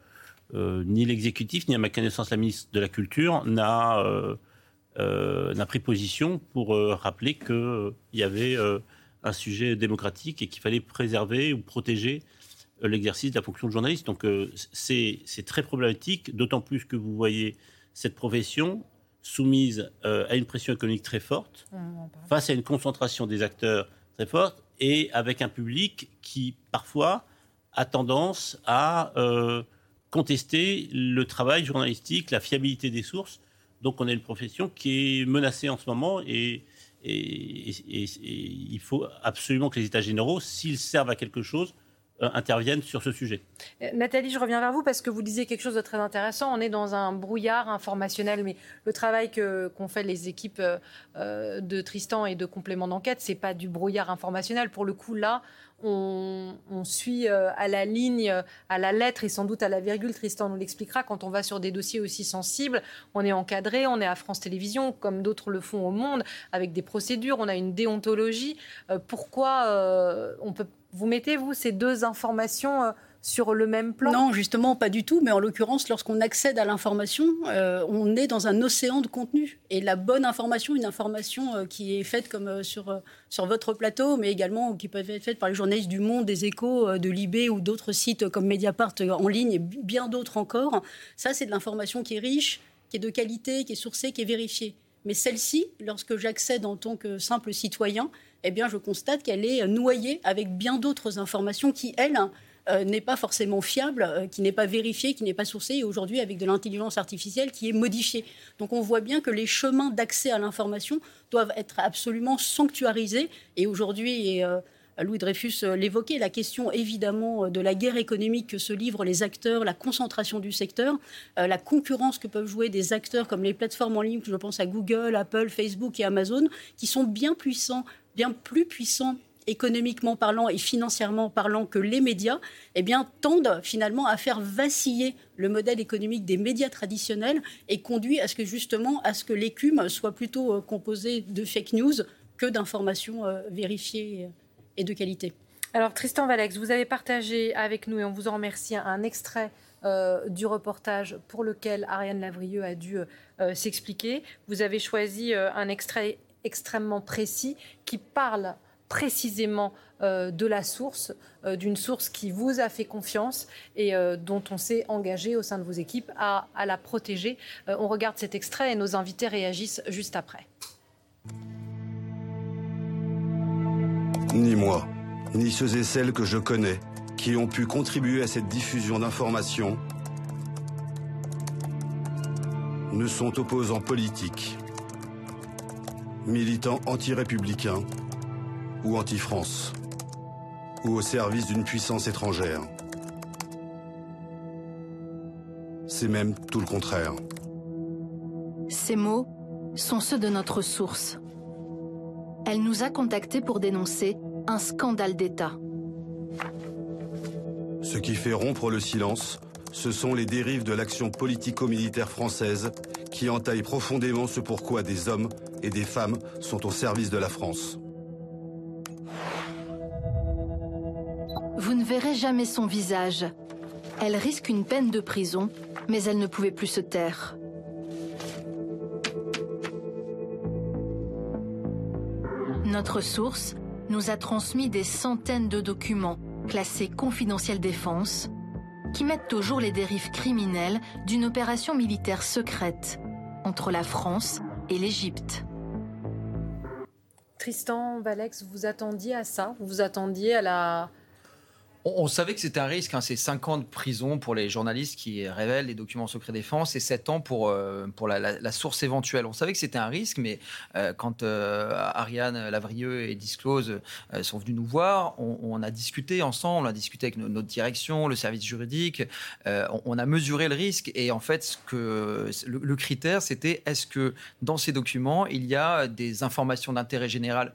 Speaker 12: euh, ni l'exécutif ni à ma connaissance la ministre de la Culture n'a euh, pris position pour rappeler qu'il y avait un sujet démocratique et qu'il fallait préserver ou protéger l'exercice de la fonction de journaliste. Donc c'est très problématique, d'autant plus que vous voyez cette profession soumise euh, à une pression économique très forte, face à une concentration des acteurs très forte, et avec un public qui, parfois, a tendance à euh, contester le travail journalistique, la fiabilité des sources. Donc on a une profession qui est menacée en ce moment et, et il faut absolument que les États généraux, s'ils servent à quelque chose, interviennent sur ce sujet.
Speaker 1: Euh, Nathalie, je reviens vers vous parce que vous disiez quelque chose de très intéressant. On est dans un brouillard informationnel, mais le travail que, qu'ont fait les équipes euh, de Tristan et de complément d'enquête, c'est pas du brouillard informationnel. Pour le coup, là, on, suit à la ligne, à la lettre et sans doute à la virgule. Tristan nous l'expliquera. Quand on va sur des dossiers aussi sensibles, on est encadré, on est à France Télévisions, comme d'autres le font au monde, avec des procédures, on a une déontologie. pourquoi on peut vous mettez, vous, ces deux informations euh, sur le même plan?
Speaker 11: Non, justement, pas du tout. Mais en l'occurrence, lorsqu'on accède à l'information, euh, on est dans un océan de contenu. Et la bonne information, une information euh, qui est faite comme sur, sur votre plateau, mais également qui peut être faite par les journalistes du Monde, des Échos, de Libé ou d'autres sites comme Mediapart en ligne et bien d'autres encore, ça, c'est de l'information qui est riche, qui est de qualité, qui est sourcée, qui est vérifiée. Mais celle-ci, lorsque j'accède en tant que simple citoyen, eh bien, je constate qu'elle est noyée avec bien d'autres informations qui, elles, euh, n'est pas forcément fiable, euh, qui n'est pas vérifié, qui n'est pas sourcé, et aujourd'hui avec de l'intelligence artificielle qui est modifiée. Donc on voit bien que les chemins d'accès à l'information doivent être absolument sanctuarisés. Et aujourd'hui, euh, Louis Dreyfus l'évoquait, la question évidemment de la guerre économique que se livrent les acteurs, la concentration du secteur, la concurrence que peuvent jouer des acteurs comme les plateformes en ligne, je pense à Google, Apple, Facebook et Amazon, qui sont bien puissants, bien plus puissants économiquement parlant et financièrement parlant que les médias, eh bien, tendent finalement à faire vaciller le modèle économique des médias traditionnels et conduit à ce que justement à ce que l'écume soit plutôt euh, composée de fake news que d'informations euh, vérifiées de qualité.
Speaker 1: Alors Tristan Valex, vous avez partagé avec nous et on vous en remercie un extrait euh, du reportage pour lequel Ariane Lavrieux a dû s'expliquer. Vous avez choisi un extrait extrêmement précis qui parle précisément euh, de la source, euh, d'une source qui vous a fait confiance et euh, dont on s'est engagé au sein de vos équipes à la protéger. on regarde cet extrait et nos invités réagissent juste après.
Speaker 14: Ni moi, ni ceux et celles que je connais qui ont pu contribuer à cette diffusion d'informations ne sont opposants politiques, militants anti-républicains ou anti-France, ou au service d'une puissance étrangère. C'est même tout le contraire.
Speaker 15: Ces mots sont ceux de notre source. Elle nous a contactés pour dénoncer un scandale d'État.
Speaker 14: Ce qui fait rompre le silence, ce sont les dérives de l'action politico-militaire française qui entaillent profondément ce pourquoi des hommes et des femmes sont au service de la France.
Speaker 15: Vous ne verrez jamais son visage. Elle risque une peine de prison, mais elle ne pouvait plus se taire. Notre source nous a transmis des centaines de documents classés confidentiels défense qui mettent au jour les dérives criminelles d'une opération militaire secrète entre la France et l'Égypte.
Speaker 1: Tristan Valex, vous attendiez à ça? Vous vous attendiez à la,
Speaker 13: on, savait que c'était un risque, hein, c'est 5 ans de prison pour les journalistes qui révèlent les documents secrets défense et 7 ans pour, euh, pour la, source éventuelle. On savait que c'était un risque, mais euh, quand euh, Ariane Lavrieux et Disclose sont venus nous voir, on, a discuté ensemble, on a discuté avec notre direction, le service juridique, on, a mesuré le risque et en fait, le critère, c'était est-ce que dans ces documents, il y a des informations d'intérêt général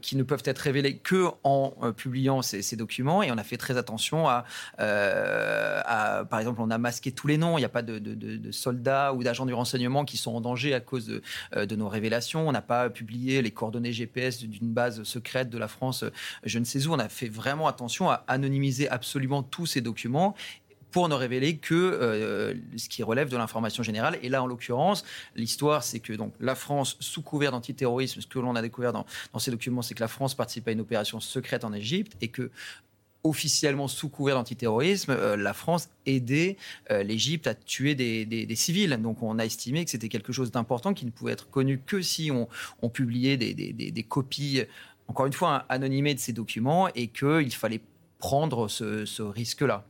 Speaker 13: qui ne peuvent être révélés que en euh, publiant ces, documents. Et on a fait très attention euh, à, par exemple, on a masqué tous les noms. Il n'y a pas de, soldats ou d'agents du renseignement qui sont en danger à cause de, nos révélations. On n'a pas publié les coordonnées GPS d'une base secrète de la France, je ne sais où. On a fait vraiment attention à anonymiser absolument tous ces documents pour ne révéler que euh, ce qui relève de l'information générale. Et là, en l'occurrence, l'histoire, c'est que donc la France, sous couvert d'antiterrorisme, ce que l'on a découvert dans, ces documents, c'est que la France participe à une opération secrète en Égypte et que officiellement sous couvert d'antiterrorisme, euh, la France aidait euh, l'Égypte à tuer des, civils. Donc on a estimé que c'était quelque chose d'important qui ne pouvait être connu que si on, publiait des, copies, encore une fois, anonymées de ces documents et qu'il fallait prendre ce risque-là.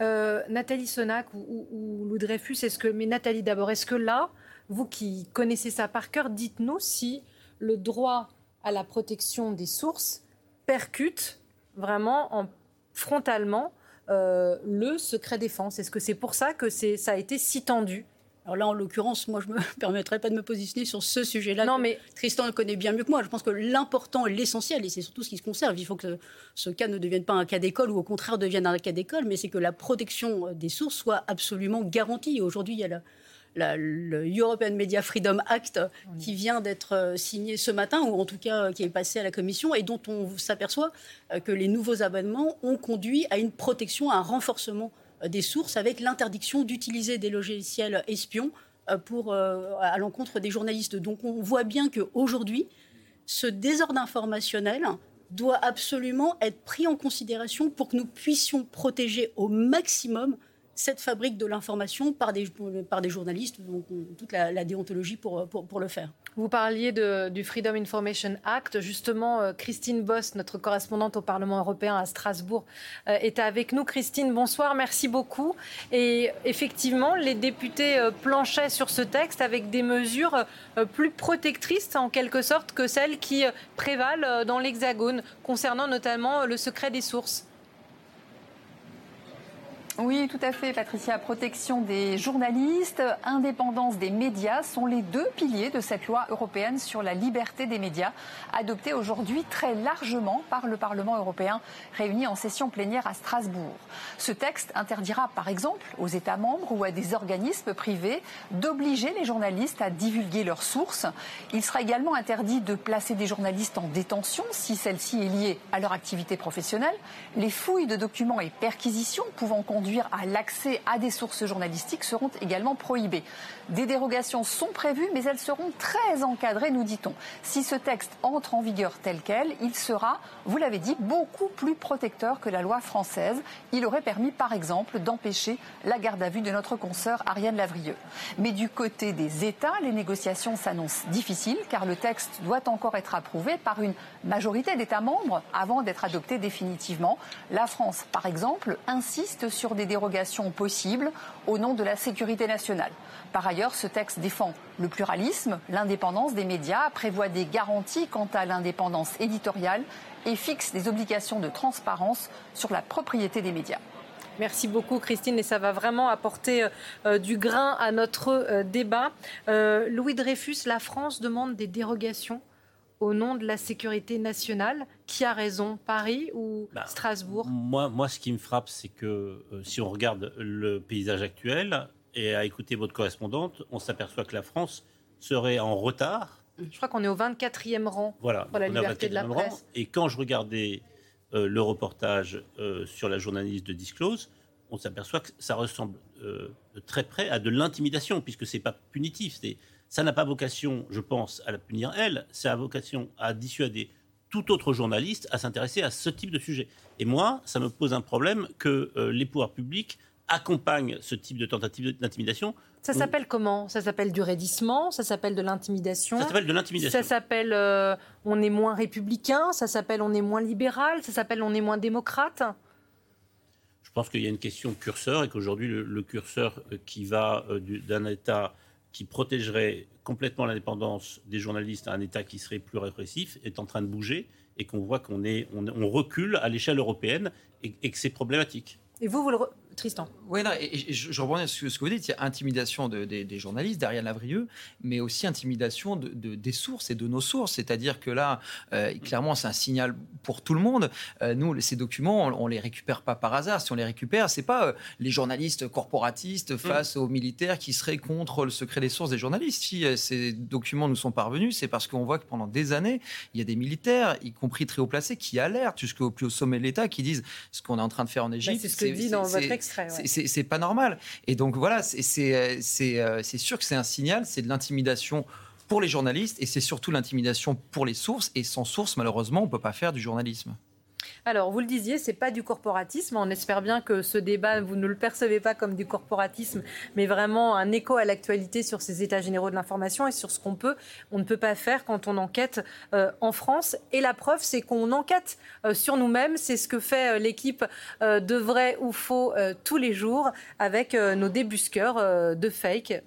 Speaker 1: Euh, Nathalie Sonac ou, Lou Dreyfus, est-ce que, mais Nathalie d'abord, est-ce que là, vous qui connaissez ça par cœur, dites-nous si le droit à la protection des sources percute vraiment en, frontalement euh, le secret défense. Est-ce que c'est pour ça que ça a été si tendu
Speaker 11: alors là, en l'occurrence, moi, je ne me permettrais pas de me positionner sur ce sujet-là. Non, mais Tristan le connaît bien mieux que moi. Je pense que l'important, l'essentiel, et c'est surtout ce qui se conserve, il faut que ce cas ne devienne pas un cas d'école ou au contraire devienne un cas d'école, mais c'est que la protection des sources soit absolument garantie. Aujourd'hui, il y a le European Media Freedom Act qui vient d'être signé ce matin, ou en tout cas qui est passé à la Commission, et dont on s'aperçoit que les nouveaux amendements ont conduit à une protection, à un renforcement des sources avec l'interdiction d'utiliser des logiciels espions pour, à l'encontre des journalistes. Donc on voit bien qu'aujourd'hui, ce désordre informationnel doit absolument être pris en considération pour que nous puissions protéger au maximum cette fabrique de l'information par des, journalistes, donc toute la, déontologie pour, pour, le faire.
Speaker 1: Vous parliez du Freedom Information Act. Justement, euh, Christine Boss, notre correspondante au Parlement européen à Strasbourg, euh, est avec nous. Christine, bonsoir, merci beaucoup. Et effectivement, les députés euh, planchaient sur ce texte avec des mesures plus protectrices, en quelque sorte, que celles qui prévalent dans l'Hexagone, concernant notamment le secret des sources.
Speaker 16: Oui, tout à fait, Patricia. Protection des journalistes, indépendance des médias sont les deux piliers de cette loi européenne sur la liberté des médias, adoptée aujourd'hui très largement par le Parlement européen, réuni en session plénière à Strasbourg. Ce texte interdira, par exemple, aux États membres ou à des organismes privés d'obliger les journalistes à divulguer leurs sources. Il sera également interdit de placer des journalistes en détention si celle-ci est liée à leur activité professionnelle. Les fouilles de documents et perquisitions pouvant conduire à l'accès à des sources journalistiques seront également prohibées. Des dérogations sont prévues, mais elles seront très encadrées, nous dit-on. Si ce texte entre en vigueur tel quel, il sera, vous l'avez dit, beaucoup plus protecteur que la loi française. Il aurait permis, par exemple, d'empêcher la garde à vue de notre consoeur Ariane Lavrieux. Mais du côté des États, les négociations s'annoncent difficiles, car le texte doit encore être approuvé par une majorité d'États membres avant d'être adopté définitivement. La France, par exemple, insiste sur des dérogations possibles au nom de la sécurité nationale. Par ailleurs, ce texte défend le pluralisme, l'indépendance des médias, prévoit des garanties quant à l'indépendance éditoriale et fixe des obligations de transparence sur la propriété des médias.
Speaker 1: Merci beaucoup Christine et ça va vraiment apporter euh, du grain à notre euh, débat. Euh, Louis Dreyfus, la France demande des dérogations au nom de la sécurité nationale. Qui a raison, Paris ou bah, Strasbourg?
Speaker 12: moi, moi, ce qui me frappe, c'est que euh, si on regarde le paysage actuel et à écouter votre correspondante, on s'aperçoit que la France serait en retard.
Speaker 1: Je crois qu'on est au 24e rang voilà, pour la liberté de la presse.
Speaker 12: et quand je regardais euh, le reportage euh, sur la journaliste de Disclose, on s'aperçoit que ça ressemble de très près à de l'intimidation, puisque c'est pas punitif. C'est ça n'a pas vocation, je pense, à la punir elle, ça a vocation à dissuader tout autre journaliste à s'intéresser à ce type de sujet. Et moi, ça me pose un problème que euh, les pouvoirs publics accompagnent ce type de tentative d'intimidation.
Speaker 1: Ça s'appelle comment? Ça s'appelle du raidissement, ça s'appelle de l'intimidation?
Speaker 12: Ça s'appelle de l'intimidation.
Speaker 1: Ça s'appelle euh, on est moins républicain, ça s'appelle on est moins libéral, ça s'appelle on est moins démocrate?
Speaker 12: Je pense qu'il y a une question curseur et qu'aujourd'hui le, curseur euh, qui va d'un État qui protégerait complètement l'indépendance des journalistes à un État qui serait plus répressif est en train de bouger et qu'on voit qu'on est, on, recule à l'échelle européenne et, et que c'est problématique.
Speaker 1: Et vous, vous le, Tristan.
Speaker 13: Oui, et, je, je rebondis sur ce que vous dites. Il y a intimidation des journalistes, d'Ariane Lavrieux, mais aussi intimidation de, des sources et de nos sources. C'est-à-dire que là, euh, clairement, c'est un signal pour tout le monde. Euh, nous, ces documents, on, ne les récupère pas par hasard. Si on les récupère, c'est pas euh, les journalistes corporatistes mm. face aux militaires qui seraient contre le secret des sources des journalistes. Si ces documents nous sont parvenus, c'est parce qu'on voit que pendant des années, il y a des militaires, y compris très haut placés, qui alertent jusqu'au plus haut sommet de l'État, qui disent ce qu'on est en train de faire en bah, Égypte.
Speaker 1: c'est ce que dit dans votre
Speaker 13: c'est pas normal. Et donc voilà, euh, c'est sûr que c'est un signal, c'est de l'intimidation pour les journalistes et c'est surtout l'intimidation pour les sources. Et sans source, malheureusement, on ne peut pas faire du journalisme.
Speaker 1: Alors, vous le disiez, c'est pas du corporatisme. On espère bien que ce débat, vous ne le percevez pas comme du corporatisme, mais vraiment un écho à l'actualité sur ces états généraux de l'information et sur ce qu'on peut, on ne peut pas faire quand on enquête euh, en France. Et la preuve, c'est qu'on enquête euh, sur nous-mêmes. C'est ce que fait euh, l'équipe de vrai ou faux tous les jours avec nos débusqueurs de fake.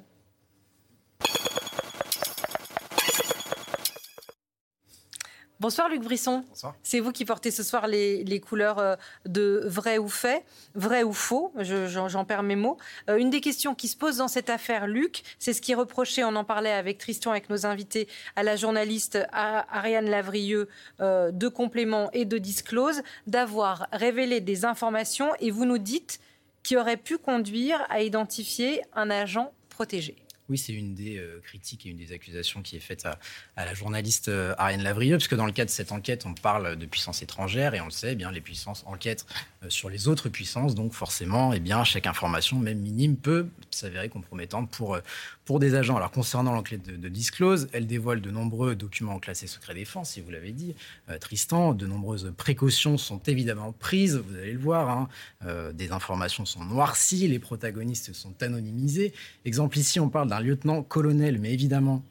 Speaker 1: Bonsoir Luc Brisson. C'est vous qui portez ce soir les, couleurs euh, de vrai ou fait, vrai ou faux, j'en perds mes mots. Euh, une des questions qui se pose dans cette affaire, Luc, c'est ce qui est reproché, on en parlait avec Tristan, avec nos invités, à la journaliste Ariane Lavrieux euh, de complément et de disclose, d'avoir révélé des informations et vous nous dites qui auraient pu conduire à identifier un agent protégé.
Speaker 17: Oui, c'est une des euh, critiques et une des accusations qui est faite à, la journaliste euh, Ariane Lavrieux, puisque dans le cadre de cette enquête, on parle de puissances étrangères et on le sait, eh bien les puissances enquêtent sur les autres puissances, donc forcément, eh bien chaque information, même minime, peut s'avérer compromettante pour pour des agents. Alors concernant l'enquête de, Disclose, elle dévoile de nombreux documents classés secret défense, si vous l'avez dit, Tristan. De nombreuses précautions sont évidemment prises, vous allez le voir. Hein. des informations sont noircies, les protagonistes sont anonymisés. Exemple ici, on parle d'un lieutenant-colonel, mais évidemment,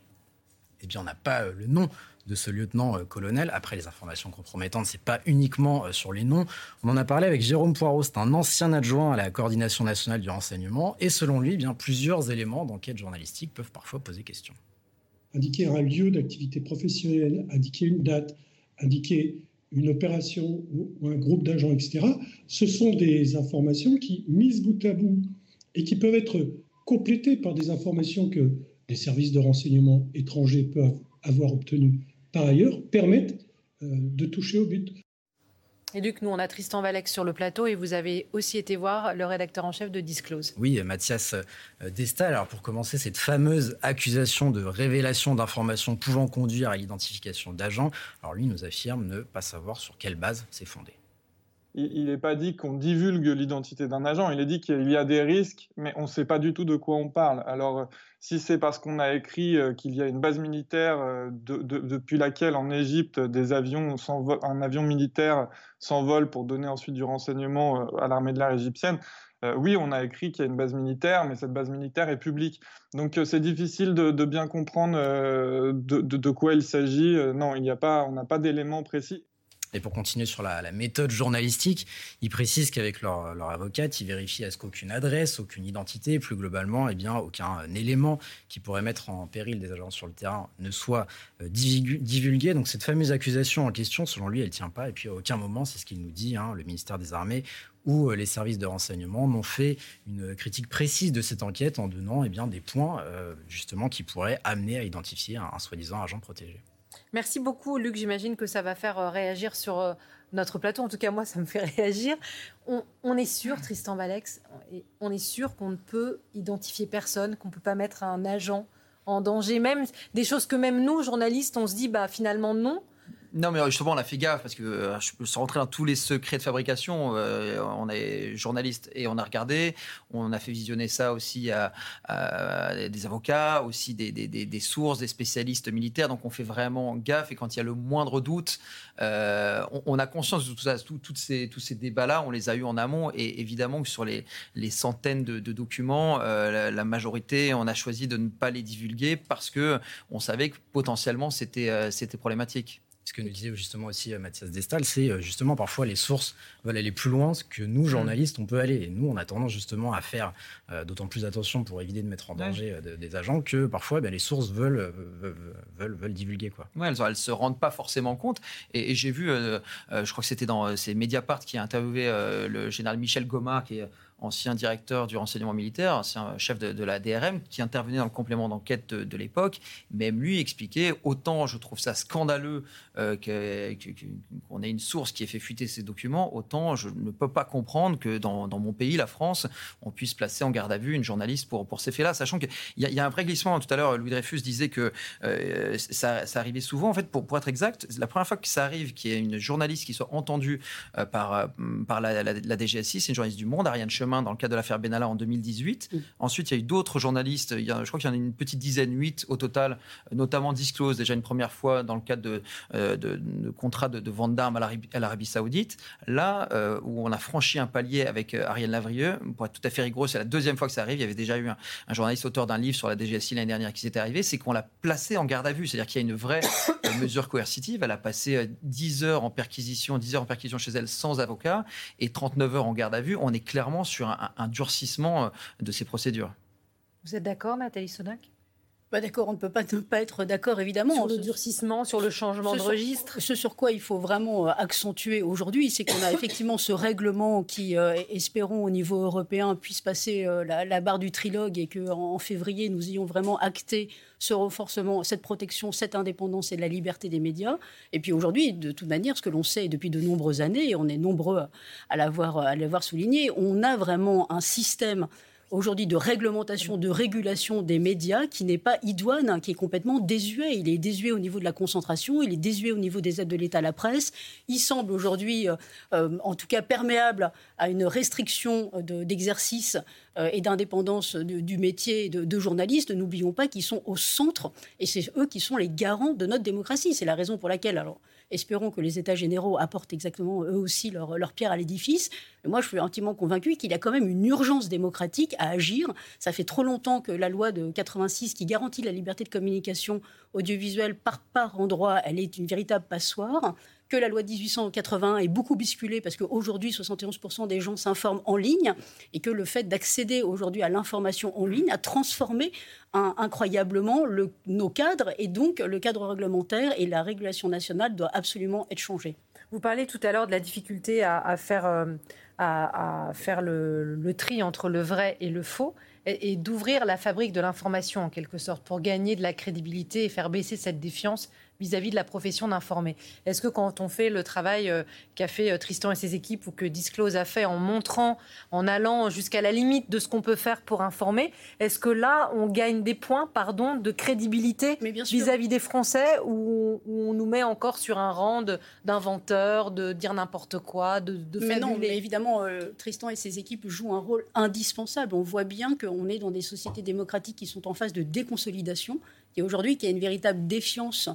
Speaker 17: eh bien, on n'a pas euh, le nom de ce lieutenant-colonel. Après, les informations compromettantes, c'est pas uniquement euh, sur les noms. On en a parlé avec Jérôme Poirot, c'est un ancien adjoint à la coordination nationale du renseignement. Et selon lui, eh bien, plusieurs éléments d'enquête journalistique peuvent parfois poser question.
Speaker 18: Indiquer un lieu d'activité professionnelle, indiquer une date, indiquer une opération ou un groupe d'agents, etc., ce sont des informations qui, mises bout à bout, et qui peuvent être complétées par des informations que les services de renseignement étrangers peuvent avoir obtenues par ailleurs, permettent euh, de toucher au but.
Speaker 1: Et Luc, nous, on a Tristan Valex sur le plateau et vous avez aussi été voir le rédacteur en chef de Disclose.
Speaker 17: Oui, Mathias euh, Destal. Alors, pour commencer, cette fameuse accusation de révélation d'informations pouvant conduire à l'identification d'agents, alors lui nous affirme ne pas savoir sur quelle base c'est fondé
Speaker 19: il n'est pas dit qu'on divulgue l'identité d'un agent, il est dit qu'il y a des risques, mais on ne sait pas du tout de quoi on parle. Alors, si c'est parce qu'on a écrit euh, qu'il y a une base militaire euh, depuis laquelle en Égypte des avions un avion militaire s'envole pour donner ensuite du renseignement euh, à l'armée de l'air égyptienne, oui, on a écrit qu'il y a une base militaire, mais cette base militaire est publique. Donc c'est difficile de, bien comprendre de, quoi il s'agit. non, il n'y a pas, on n'a pas d'éléments précis.
Speaker 17: Et pour continuer sur la, méthode journalistique, ils précisent qu'avec leur, avocate, ils vérifient à ce qu'aucune adresse, aucune identité, plus globalement, eh bien, aucun élément qui pourrait mettre en péril des agents sur le terrain ne soit euh, divulgué. Donc cette fameuse accusation en question, selon lui, elle ne tient pas. Et puis à aucun moment, c'est ce qu'il nous dit, hein, le ministère des Armées ou euh, les services de renseignement n'ont fait une critique précise de cette enquête en donnant eh bien, des points euh, justement qui pourraient amener à identifier un soi-disant agent protégé.
Speaker 1: Merci beaucoup, Luc. J'imagine que ça va faire euh, réagir sur euh, notre plateau. En tout cas, moi, ça me fait réagir. On, est sûr, Tristan Valex, on est sûr qu'on ne peut identifier personne, qu'on ne peut pas mettre un agent en danger. Même des choses que même nous, journalistes, on se dit, bah finalement non.
Speaker 13: Non, mais justement, on a fait gaffe parce que euh, je peux rentrer dans tous les secrets de fabrication. Euh, on est journaliste et on a regardé. On a fait visionner ça aussi à, des avocats, aussi des, sources, des spécialistes militaires. Donc, on fait vraiment gaffe. Et quand il y a le moindre doute, euh, on, a conscience de tout ça. toutes ces, tous ces débats-là, on les a eus en amont. Et évidemment que sur les, centaines de, documents, la, majorité, on a choisi de ne pas les divulguer parce que on savait que potentiellement c'était c'était problématique
Speaker 17: ce que nous disait justement aussi euh, Mathias Destal, c'est euh, justement parfois les sources veulent aller plus loin que nous, mm. journalistes, on peut aller. Et nous, on a tendance justement à faire euh, d'autant plus attention pour éviter de mettre en danger des agents que parfois ben, les sources veulent, veulent, veulent, divulguer. Quoi.
Speaker 13: Ouais, elles ne se rendent pas forcément compte. Et, j'ai vu, je crois que c'était dans ces Mediapart qui a interviewé le général Michel Gomard, qui est ancien directeur du renseignement militaire, ancien chef de, la DRM, qui intervenait dans le complément d'enquête de, l'époque. Même lui expliquait autant je trouve ça scandaleux euh, qu'on ait une source qui ait fait fuiter ces documents, autant je ne peux pas comprendre que dans, mon pays, la France, on puisse placer en garde à vue une journaliste pour, pour ces faits-là, sachant qu'il y, y, a un vrai glissement. Tout à l'heure, Louis Dreyfus disait que euh, ça, ça, arrivait souvent. En fait, pour, pour être exact, la première fois que ça arrive, qu'il y ait une journaliste qui soit entendue euh, par, par la, la, la DGSI, c'est une journaliste du Monde, Ariane Chemin, dans le cadre de l'affaire Benalla en 2018. Mm. Ensuite, il y a eu d'autres journalistes, il y a, je crois qu'il y en a une petite dizaine, huit au total, notamment Disclose, déjà une première fois dans le cadre de, euh, de, contrats de, vente d'armes à l'Arabie Saoudite. Là, euh, où on a franchi un palier avec euh, Ariel Lavrieux, pour être tout à fait rigoureux, c'est la deuxième fois que ça arrive. Il y avait déjà eu un, journaliste auteur d'un livre sur la DGSI l'année dernière qui s'était arrivé, c'est qu'on l'a placé en garde à vue. C'est-à-dire qu'il y a une vraie mesure coercitive. Elle a passé 10 heures en perquisition, 10 heures en perquisition chez elle sans avocat et 39 heures en garde à vue. On est clairement sur un, durcissement euh, de ces procédures.
Speaker 1: Vous êtes d'accord, Nathalie Sonac
Speaker 11: pas d'accord, on ne peut pas ne pas être d'accord, évidemment.
Speaker 1: Sur le durcissement, sur le changement de registre
Speaker 11: Ce sur quoi il faut vraiment euh, accentuer aujourd'hui, c'est qu'on a effectivement ce règlement qui, euh, espérons, au niveau européen, puisse passer la, barre du trilogue et qu'en en février, nous ayons vraiment acté ce renforcement, cette protection, cette indépendance et la liberté des médias. Et puis aujourd'hui, de toute manière, ce que l'on sait depuis de nombreuses années, et on est nombreux à l'avoir souligné, on a vraiment un système aujourd'hui de réglementation, de régulation des médias qui n'est pas idoine, hein, qui est complètement désuet. Il est désuet au niveau de la concentration, il est désuet au niveau des aides de l'État à la presse. Il semble aujourd'hui, euh, euh, en tout cas, perméable à une restriction d'exercice euh, et d'indépendance du métier de, journaliste. N'oublions pas qu'ils sont au centre et c'est eux qui sont les garants de notre démocratie. C'est la raison pour laquelle, Espérons que les États généraux apportent exactement eux aussi leur, pierre à l'édifice. Moi, je suis intimement convaincu qu'il y a quand même une urgence démocratique à agir. Ça fait trop longtemps que la loi de 86 qui garantit la liberté de communication audiovisuelle par par endroit, elle est une véritable passoire que la loi de 1880 est beaucoup bisculée parce qu'aujourd'hui, 71% des gens s'informent en ligne et que le fait d'accéder aujourd'hui à l'information en ligne a transformé incroyablement le, nos cadres et donc le cadre réglementaire et la régulation nationale doit absolument être changée.
Speaker 1: Vous parlez tout à l'heure de la difficulté à, faire, euh, à, faire le, le, tri entre le vrai et le faux et d'ouvrir la fabrique de l'information en quelque sorte pour gagner de la crédibilité et faire baisser cette défiance vis-à-vis de la profession d'informer. Est-ce que quand on fait le travail euh, qu'a fait euh, Tristan et ses équipes ou que Disclose a fait en montrant, en allant jusqu'à la limite de ce qu'on peut faire pour informer, est-ce que là on gagne des points, pardon, de crédibilité vis-à-vis des Français ou, on nous met encore sur un rang d'inventeurs, de, dire n'importe quoi, de, de
Speaker 11: mais non, mais évidemment, euh, Tristan et ses équipes jouent un rôle indispensable. On voit bien qu'on est dans des sociétés démocratiques qui sont en phase de déconsolidation et aujourd'hui qu'il y a une véritable défiance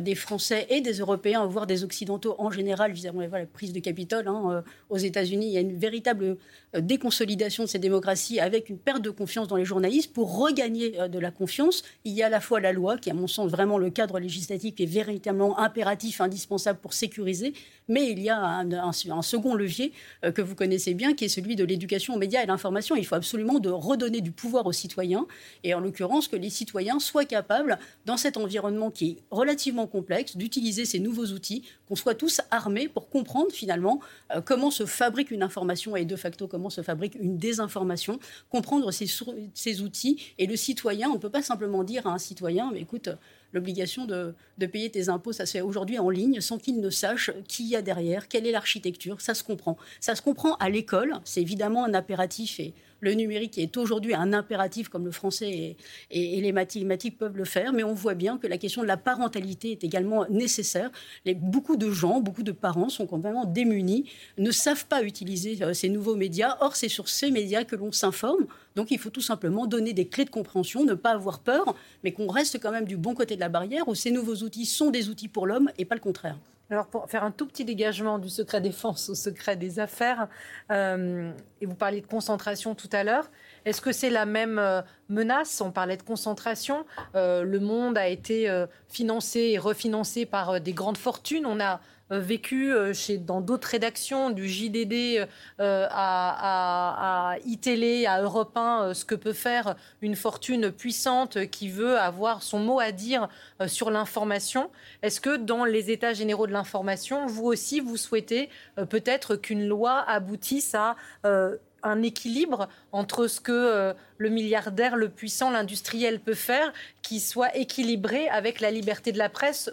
Speaker 11: des Français et des Européens, voire des Occidentaux en général, vis à la prise de Capitole hein, euh, aux États-Unis. Il y a une véritable euh, déconsolidation de ces démocraties avec une perte de confiance dans les journalistes. Pour regagner de la confiance, il y a à la fois la loi, qui à mon sens vraiment le cadre législatif est véritablement impératif, indispensable pour sécuriser, mais il y a un, second levier que vous connaissez bien, qui est celui de l'éducation aux médias et l'information. Il faut absolument de redonner du pouvoir aux citoyens, et en l'occurrence que les citoyens soient capables, dans cet environnement qui est relativement complexe, d'utiliser ces nouveaux outils, qu'on soit tous armés pour comprendre finalement euh, comment se fabrique une information et de facto comment se fabrique une désinformation, comprendre ces, outils. Et le citoyen, on ne peut pas simplement dire à un citoyen, mais écoute, l'obligation de, de, payer tes impôts, ça se fait aujourd'hui en ligne sans qu'il ne sache qui y a derrière, quelle est l'architecture, ça se comprend. Ça se comprend à l'école, c'est évidemment un impératif et le numérique est aujourd'hui un impératif comme le français et, les mathématiques peuvent le faire, mais on voit bien que la question de la parentalité est également nécessaire. beaucoup de gens, beaucoup de parents sont complètement démunis, ne savent pas utiliser euh, ces nouveaux médias. Or, c'est sur ces médias que l'on s'informe. Donc, il faut tout simplement donner des clés de compréhension, ne pas avoir peur, mais qu'on reste quand même du bon côté de la barrière où ces nouveaux outils sont des outils pour l'homme et pas le contraire.
Speaker 1: Alors, pour faire un tout petit dégagement du secret défense au secret des affaires, euh, et vous parliez de concentration tout à l'heure, est-ce que c'est la même euh, menace? On parlait de concentration. Euh, le monde a été financé et refinancé par des grandes fortunes. On a vécu euh, chez, dans d'autres rédactions, du JDD euh, à, à, à iTélé, à Europe 1, ce que peut faire une fortune puissante qui veut avoir son mot à dire sur l'information. Est-ce que dans les états généraux de l'information, vous aussi, vous souhaitez peut-être qu'une loi aboutisse à un équilibre entre ce que le milliardaire, le puissant, l'industriel peut faire, qui soit équilibré avec la liberté de la presse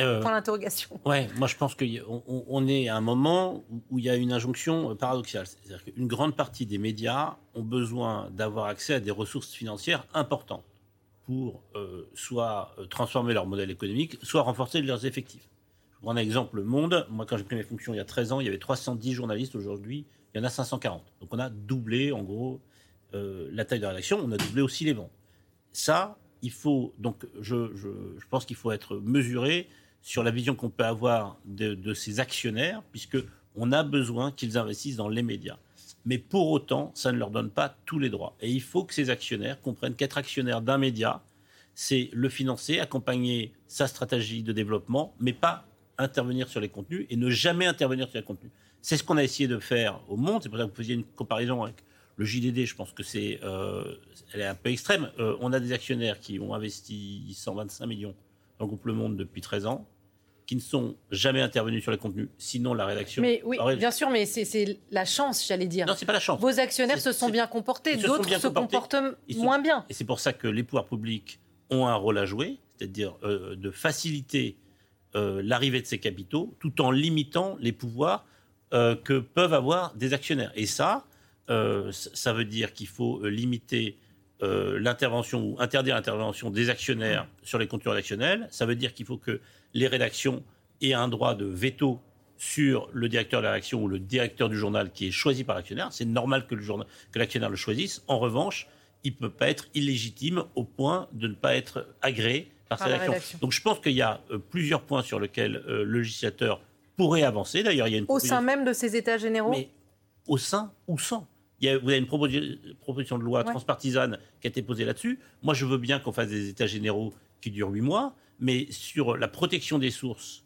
Speaker 1: euh, Point d'interrogation.
Speaker 12: Ouais, moi je pense qu'on on est à un moment où il y a une injonction euh, paradoxale. C'est-à-dire qu'une grande partie des médias ont besoin d'avoir accès à des ressources financières importantes pour euh, soit transformer leur modèle économique, soit renforcer leurs effectifs. Je prends un exemple, Le Monde. Moi, quand j'ai pris mes fonctions il y a 13 ans, il y avait 310 journalistes. Aujourd'hui, il y en a 540. Donc on a doublé, en gros, la taille de la rédaction. On a doublé aussi les ventes. Ça, il faut donc, je, je, je pense qu'il faut être mesuré sur la vision qu'on peut avoir de, ces actionnaires, puisque on a besoin qu'ils investissent dans les médias. Mais pour autant, ça ne leur donne pas tous les droits. Et il faut que ces actionnaires comprennent qu'être actionnaire d'un média, c'est le financer, accompagner sa stratégie de développement, mais pas intervenir sur les contenus et ne jamais intervenir sur les contenus. C'est ce qu'on a essayé de faire au Monde. C'est pour ça que vous faisiez une comparaison avec le JDD. Je pense que c'est, euh, elle est un peu extrême. Euh, on a des actionnaires qui ont investi 125 millions dans le groupe Le Monde depuis 13 ans qui ne sont jamais intervenus sur les contenus, sinon la rédaction.
Speaker 1: Mais oui, bien sûr, mais c'est la chance, j'allais dire.
Speaker 12: Non, c'est pas la chance.
Speaker 1: Vos actionnaires se sont bien comportés, d'autres se, comportent moins bien.
Speaker 12: Et c'est pour ça que les pouvoirs publics ont un rôle à jouer, c'est-à-dire euh, de faciliter euh, l'arrivée de ces capitaux, tout en limitant les pouvoirs euh, que peuvent avoir des actionnaires. Et ça, ça veut dire qu'il faut limiter l'intervention ou interdire l'intervention des actionnaires sur les comptes rédactionnels. Ça veut dire qu'il faut que les rédactions aient un droit de veto sur le directeur de la rédaction ou le directeur du journal qui est choisi par l'actionnaire. C'est normal que, l'actionnaire le choisisse. En revanche, il ne peut pas être illégitime au point de ne pas être agréé par, sa rédaction. Donc je pense qu'il y a euh, plusieurs points sur lesquels euh, le législateur pourrait avancer. D'ailleurs, il y a une
Speaker 1: au sein même de ces États généraux.
Speaker 12: Mais au sein ou sans. Il y a, vous avez une proposition de loi transpartisane qui a été posée là-dessus. Moi, je veux bien qu'on fasse des États généraux qui durent huit mois, mais sur la protection des sources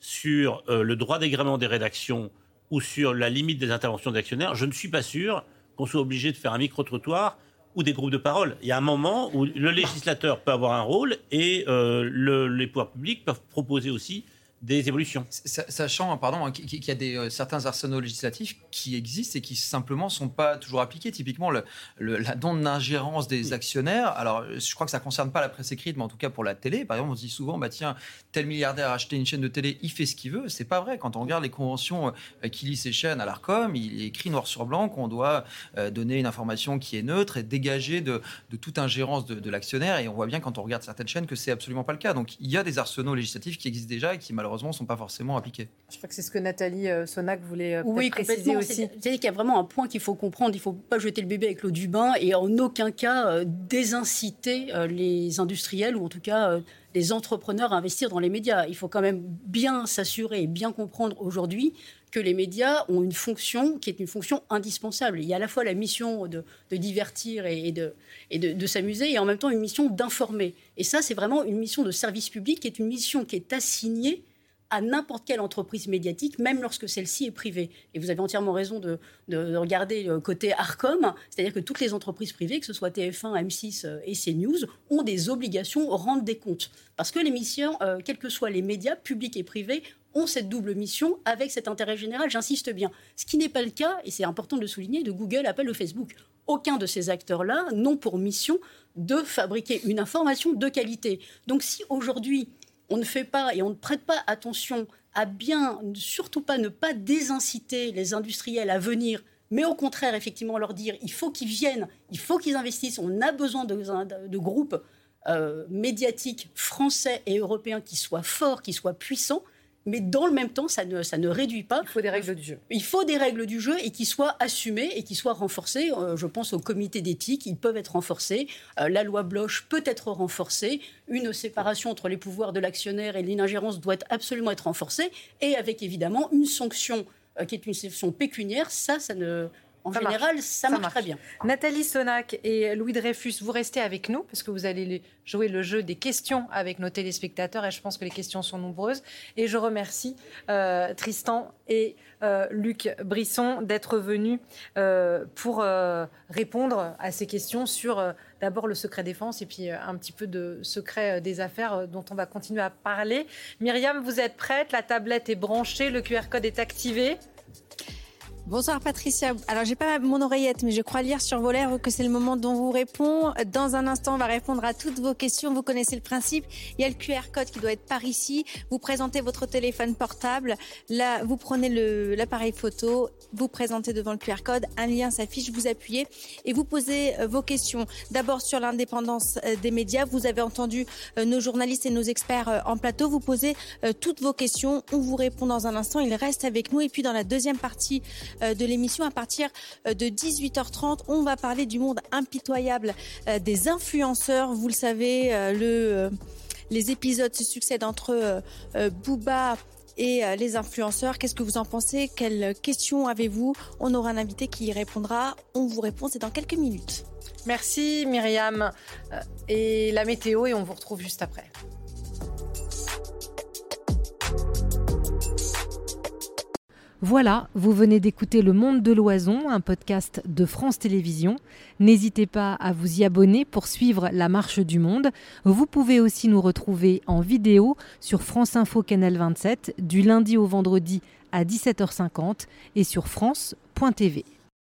Speaker 12: sur euh, le droit d'agrément des rédactions ou sur la limite des interventions des actionnaires, je ne suis pas sûr qu'on soit obligé de faire un micro-trottoir ou des groupes de parole. Il y a un moment où le législateur peut avoir un rôle et euh, les pouvoirs publics peuvent proposer aussi des évolutions.
Speaker 13: Sachant, pardon, hein, qu'il y a des, euh, certains arsenaux législatifs qui existent et qui simplement sont pas toujours appliqués. Typiquement, le, la don d'ingérence des actionnaires. Alors, je crois que ça concerne pas la presse écrite, mais en tout cas pour la télé. Par exemple, on se dit souvent, bah tiens, tel milliardaire a acheté une chaîne de télé, il fait ce qu'il veut. C'est pas vrai. Quand on regarde les conventions euh, qui lit ces chaînes à l'Arcom, il est écrit noir sur blanc qu'on doit euh, donner une information qui est neutre et dégager de, de toute ingérence de, de l'actionnaire. Et on voit bien quand on regarde certaines chaînes que c'est absolument pas le cas. Donc, il y a des arsenaux législatifs qui existent déjà et qui malheureusement malheureusement, ne sont pas forcément appliqués.
Speaker 1: Je crois que c'est ce que Nathalie euh, Sonac voulait euh, oui, préciser aussi.
Speaker 11: C'est-à-dire qu'il y a vraiment un point qu'il faut comprendre. Il ne faut pas jeter le bébé avec l'eau du bain et en aucun cas euh, désinciter les industriels ou en tout cas les entrepreneurs à investir dans les médias. Il faut quand même bien s'assurer et bien comprendre aujourd'hui que les médias ont une fonction qui est une fonction indispensable. Il y a à la fois la mission de, divertir et, de, et de s'amuser et en même temps une mission d'informer. Et ça, c'est vraiment une mission de service public qui est une mission qui est assignée à n'importe quelle entreprise médiatique, même lorsque celle-ci est privée. Et vous avez entièrement raison de, regarder le côté ARCOM, c'est-à-dire que toutes les entreprises privées, que ce soit TF1, M6 euh, et CNews, ont des obligations rendre des comptes. Parce que les missions, euh, quels que soient les médias, publics et privés, ont cette double mission avec cet intérêt général, j'insiste bien. Ce qui n'est pas le cas, et c'est important de le souligner, de Google, Apple ou Facebook. Aucun de ces acteurs-là n'ont pour mission de fabriquer une information de qualité. Donc si aujourd'hui on ne fait pas et on ne prête pas attention à bien, surtout pas ne pas désinciter les industriels à venir, mais au contraire, effectivement, leur dire il faut qu'ils viennent, il faut qu'ils investissent, on a besoin de, groupes euh, médiatiques français et européens qui soient forts, qui soient puissants mais dans le même temps, ça ne, ça ne réduit pas.
Speaker 1: Il faut des règles du jeu.
Speaker 11: Il faut des règles du jeu et qui soient assumées et qui soient renforcées. Euh, je pense au comité d'éthique, ils peuvent être renforcés. Euh, la loi Bloch peut être renforcée. Une séparation entre les pouvoirs de l'actionnaire et l'iningérence doit absolument être renforcée. Et avec évidemment une sanction euh, qui est une sanction pécuniaire, ça, ça ne, en général, ça, marche, très bien.
Speaker 1: Nathalie Sonac et Louis Dreyfus, vous restez avec nous parce que vous allez jouer le jeu des questions avec nos téléspectateurs et je pense que les questions sont nombreuses. Et je remercie euh, Tristan et euh, Luc Brisson d'être venus euh, pour répondre à ces questions sur d'abord le secret défense et puis un petit peu de secret des affaires dont on va continuer à parler. Myriam, vous êtes prête? La tablette est branchée, le QR code est activé?
Speaker 20: Bonsoir Patricia. Alors j'ai pas mon oreillette, mais je crois lire sur vos lèvres que c'est le moment dont vous répond. Dans un instant, on va répondre à toutes vos questions. Vous connaissez le principe. Il y a le QR code qui doit être par ici. Vous présentez votre téléphone portable. Là, vous prenez l'appareil photo, vous présentez devant le QR code. Un lien s'affiche. Vous appuyez et vous posez euh, vos questions. D'abord sur l'indépendance euh, des médias. Vous avez entendu euh, nos journalistes et nos experts en plateau. Vous posez toutes vos questions. On vous répond dans un instant. Il reste avec nous. Et puis dans la deuxième partie de l'émission. À partir euh, de 18h30, on va parler du monde impitoyable euh, des influenceurs. Vous le savez, le, les épisodes se succèdent entre Booba et les influenceurs. Qu'est-ce que vous en pensez? Quelles questions avez-vous? On aura un invité qui y répondra. On vous répond, c'est dans quelques minutes.
Speaker 1: Merci Myriam. Et la météo, et on vous retrouve juste après. Voilà, vous venez d'écouter Le Monde de l'Oison, un podcast de France Télévisions. N'hésitez pas à vous y abonner pour suivre la marche du monde. Vous pouvez aussi nous retrouver en vidéo sur France Info Canal 27 du lundi au vendredi à 17h50 et sur France.tv.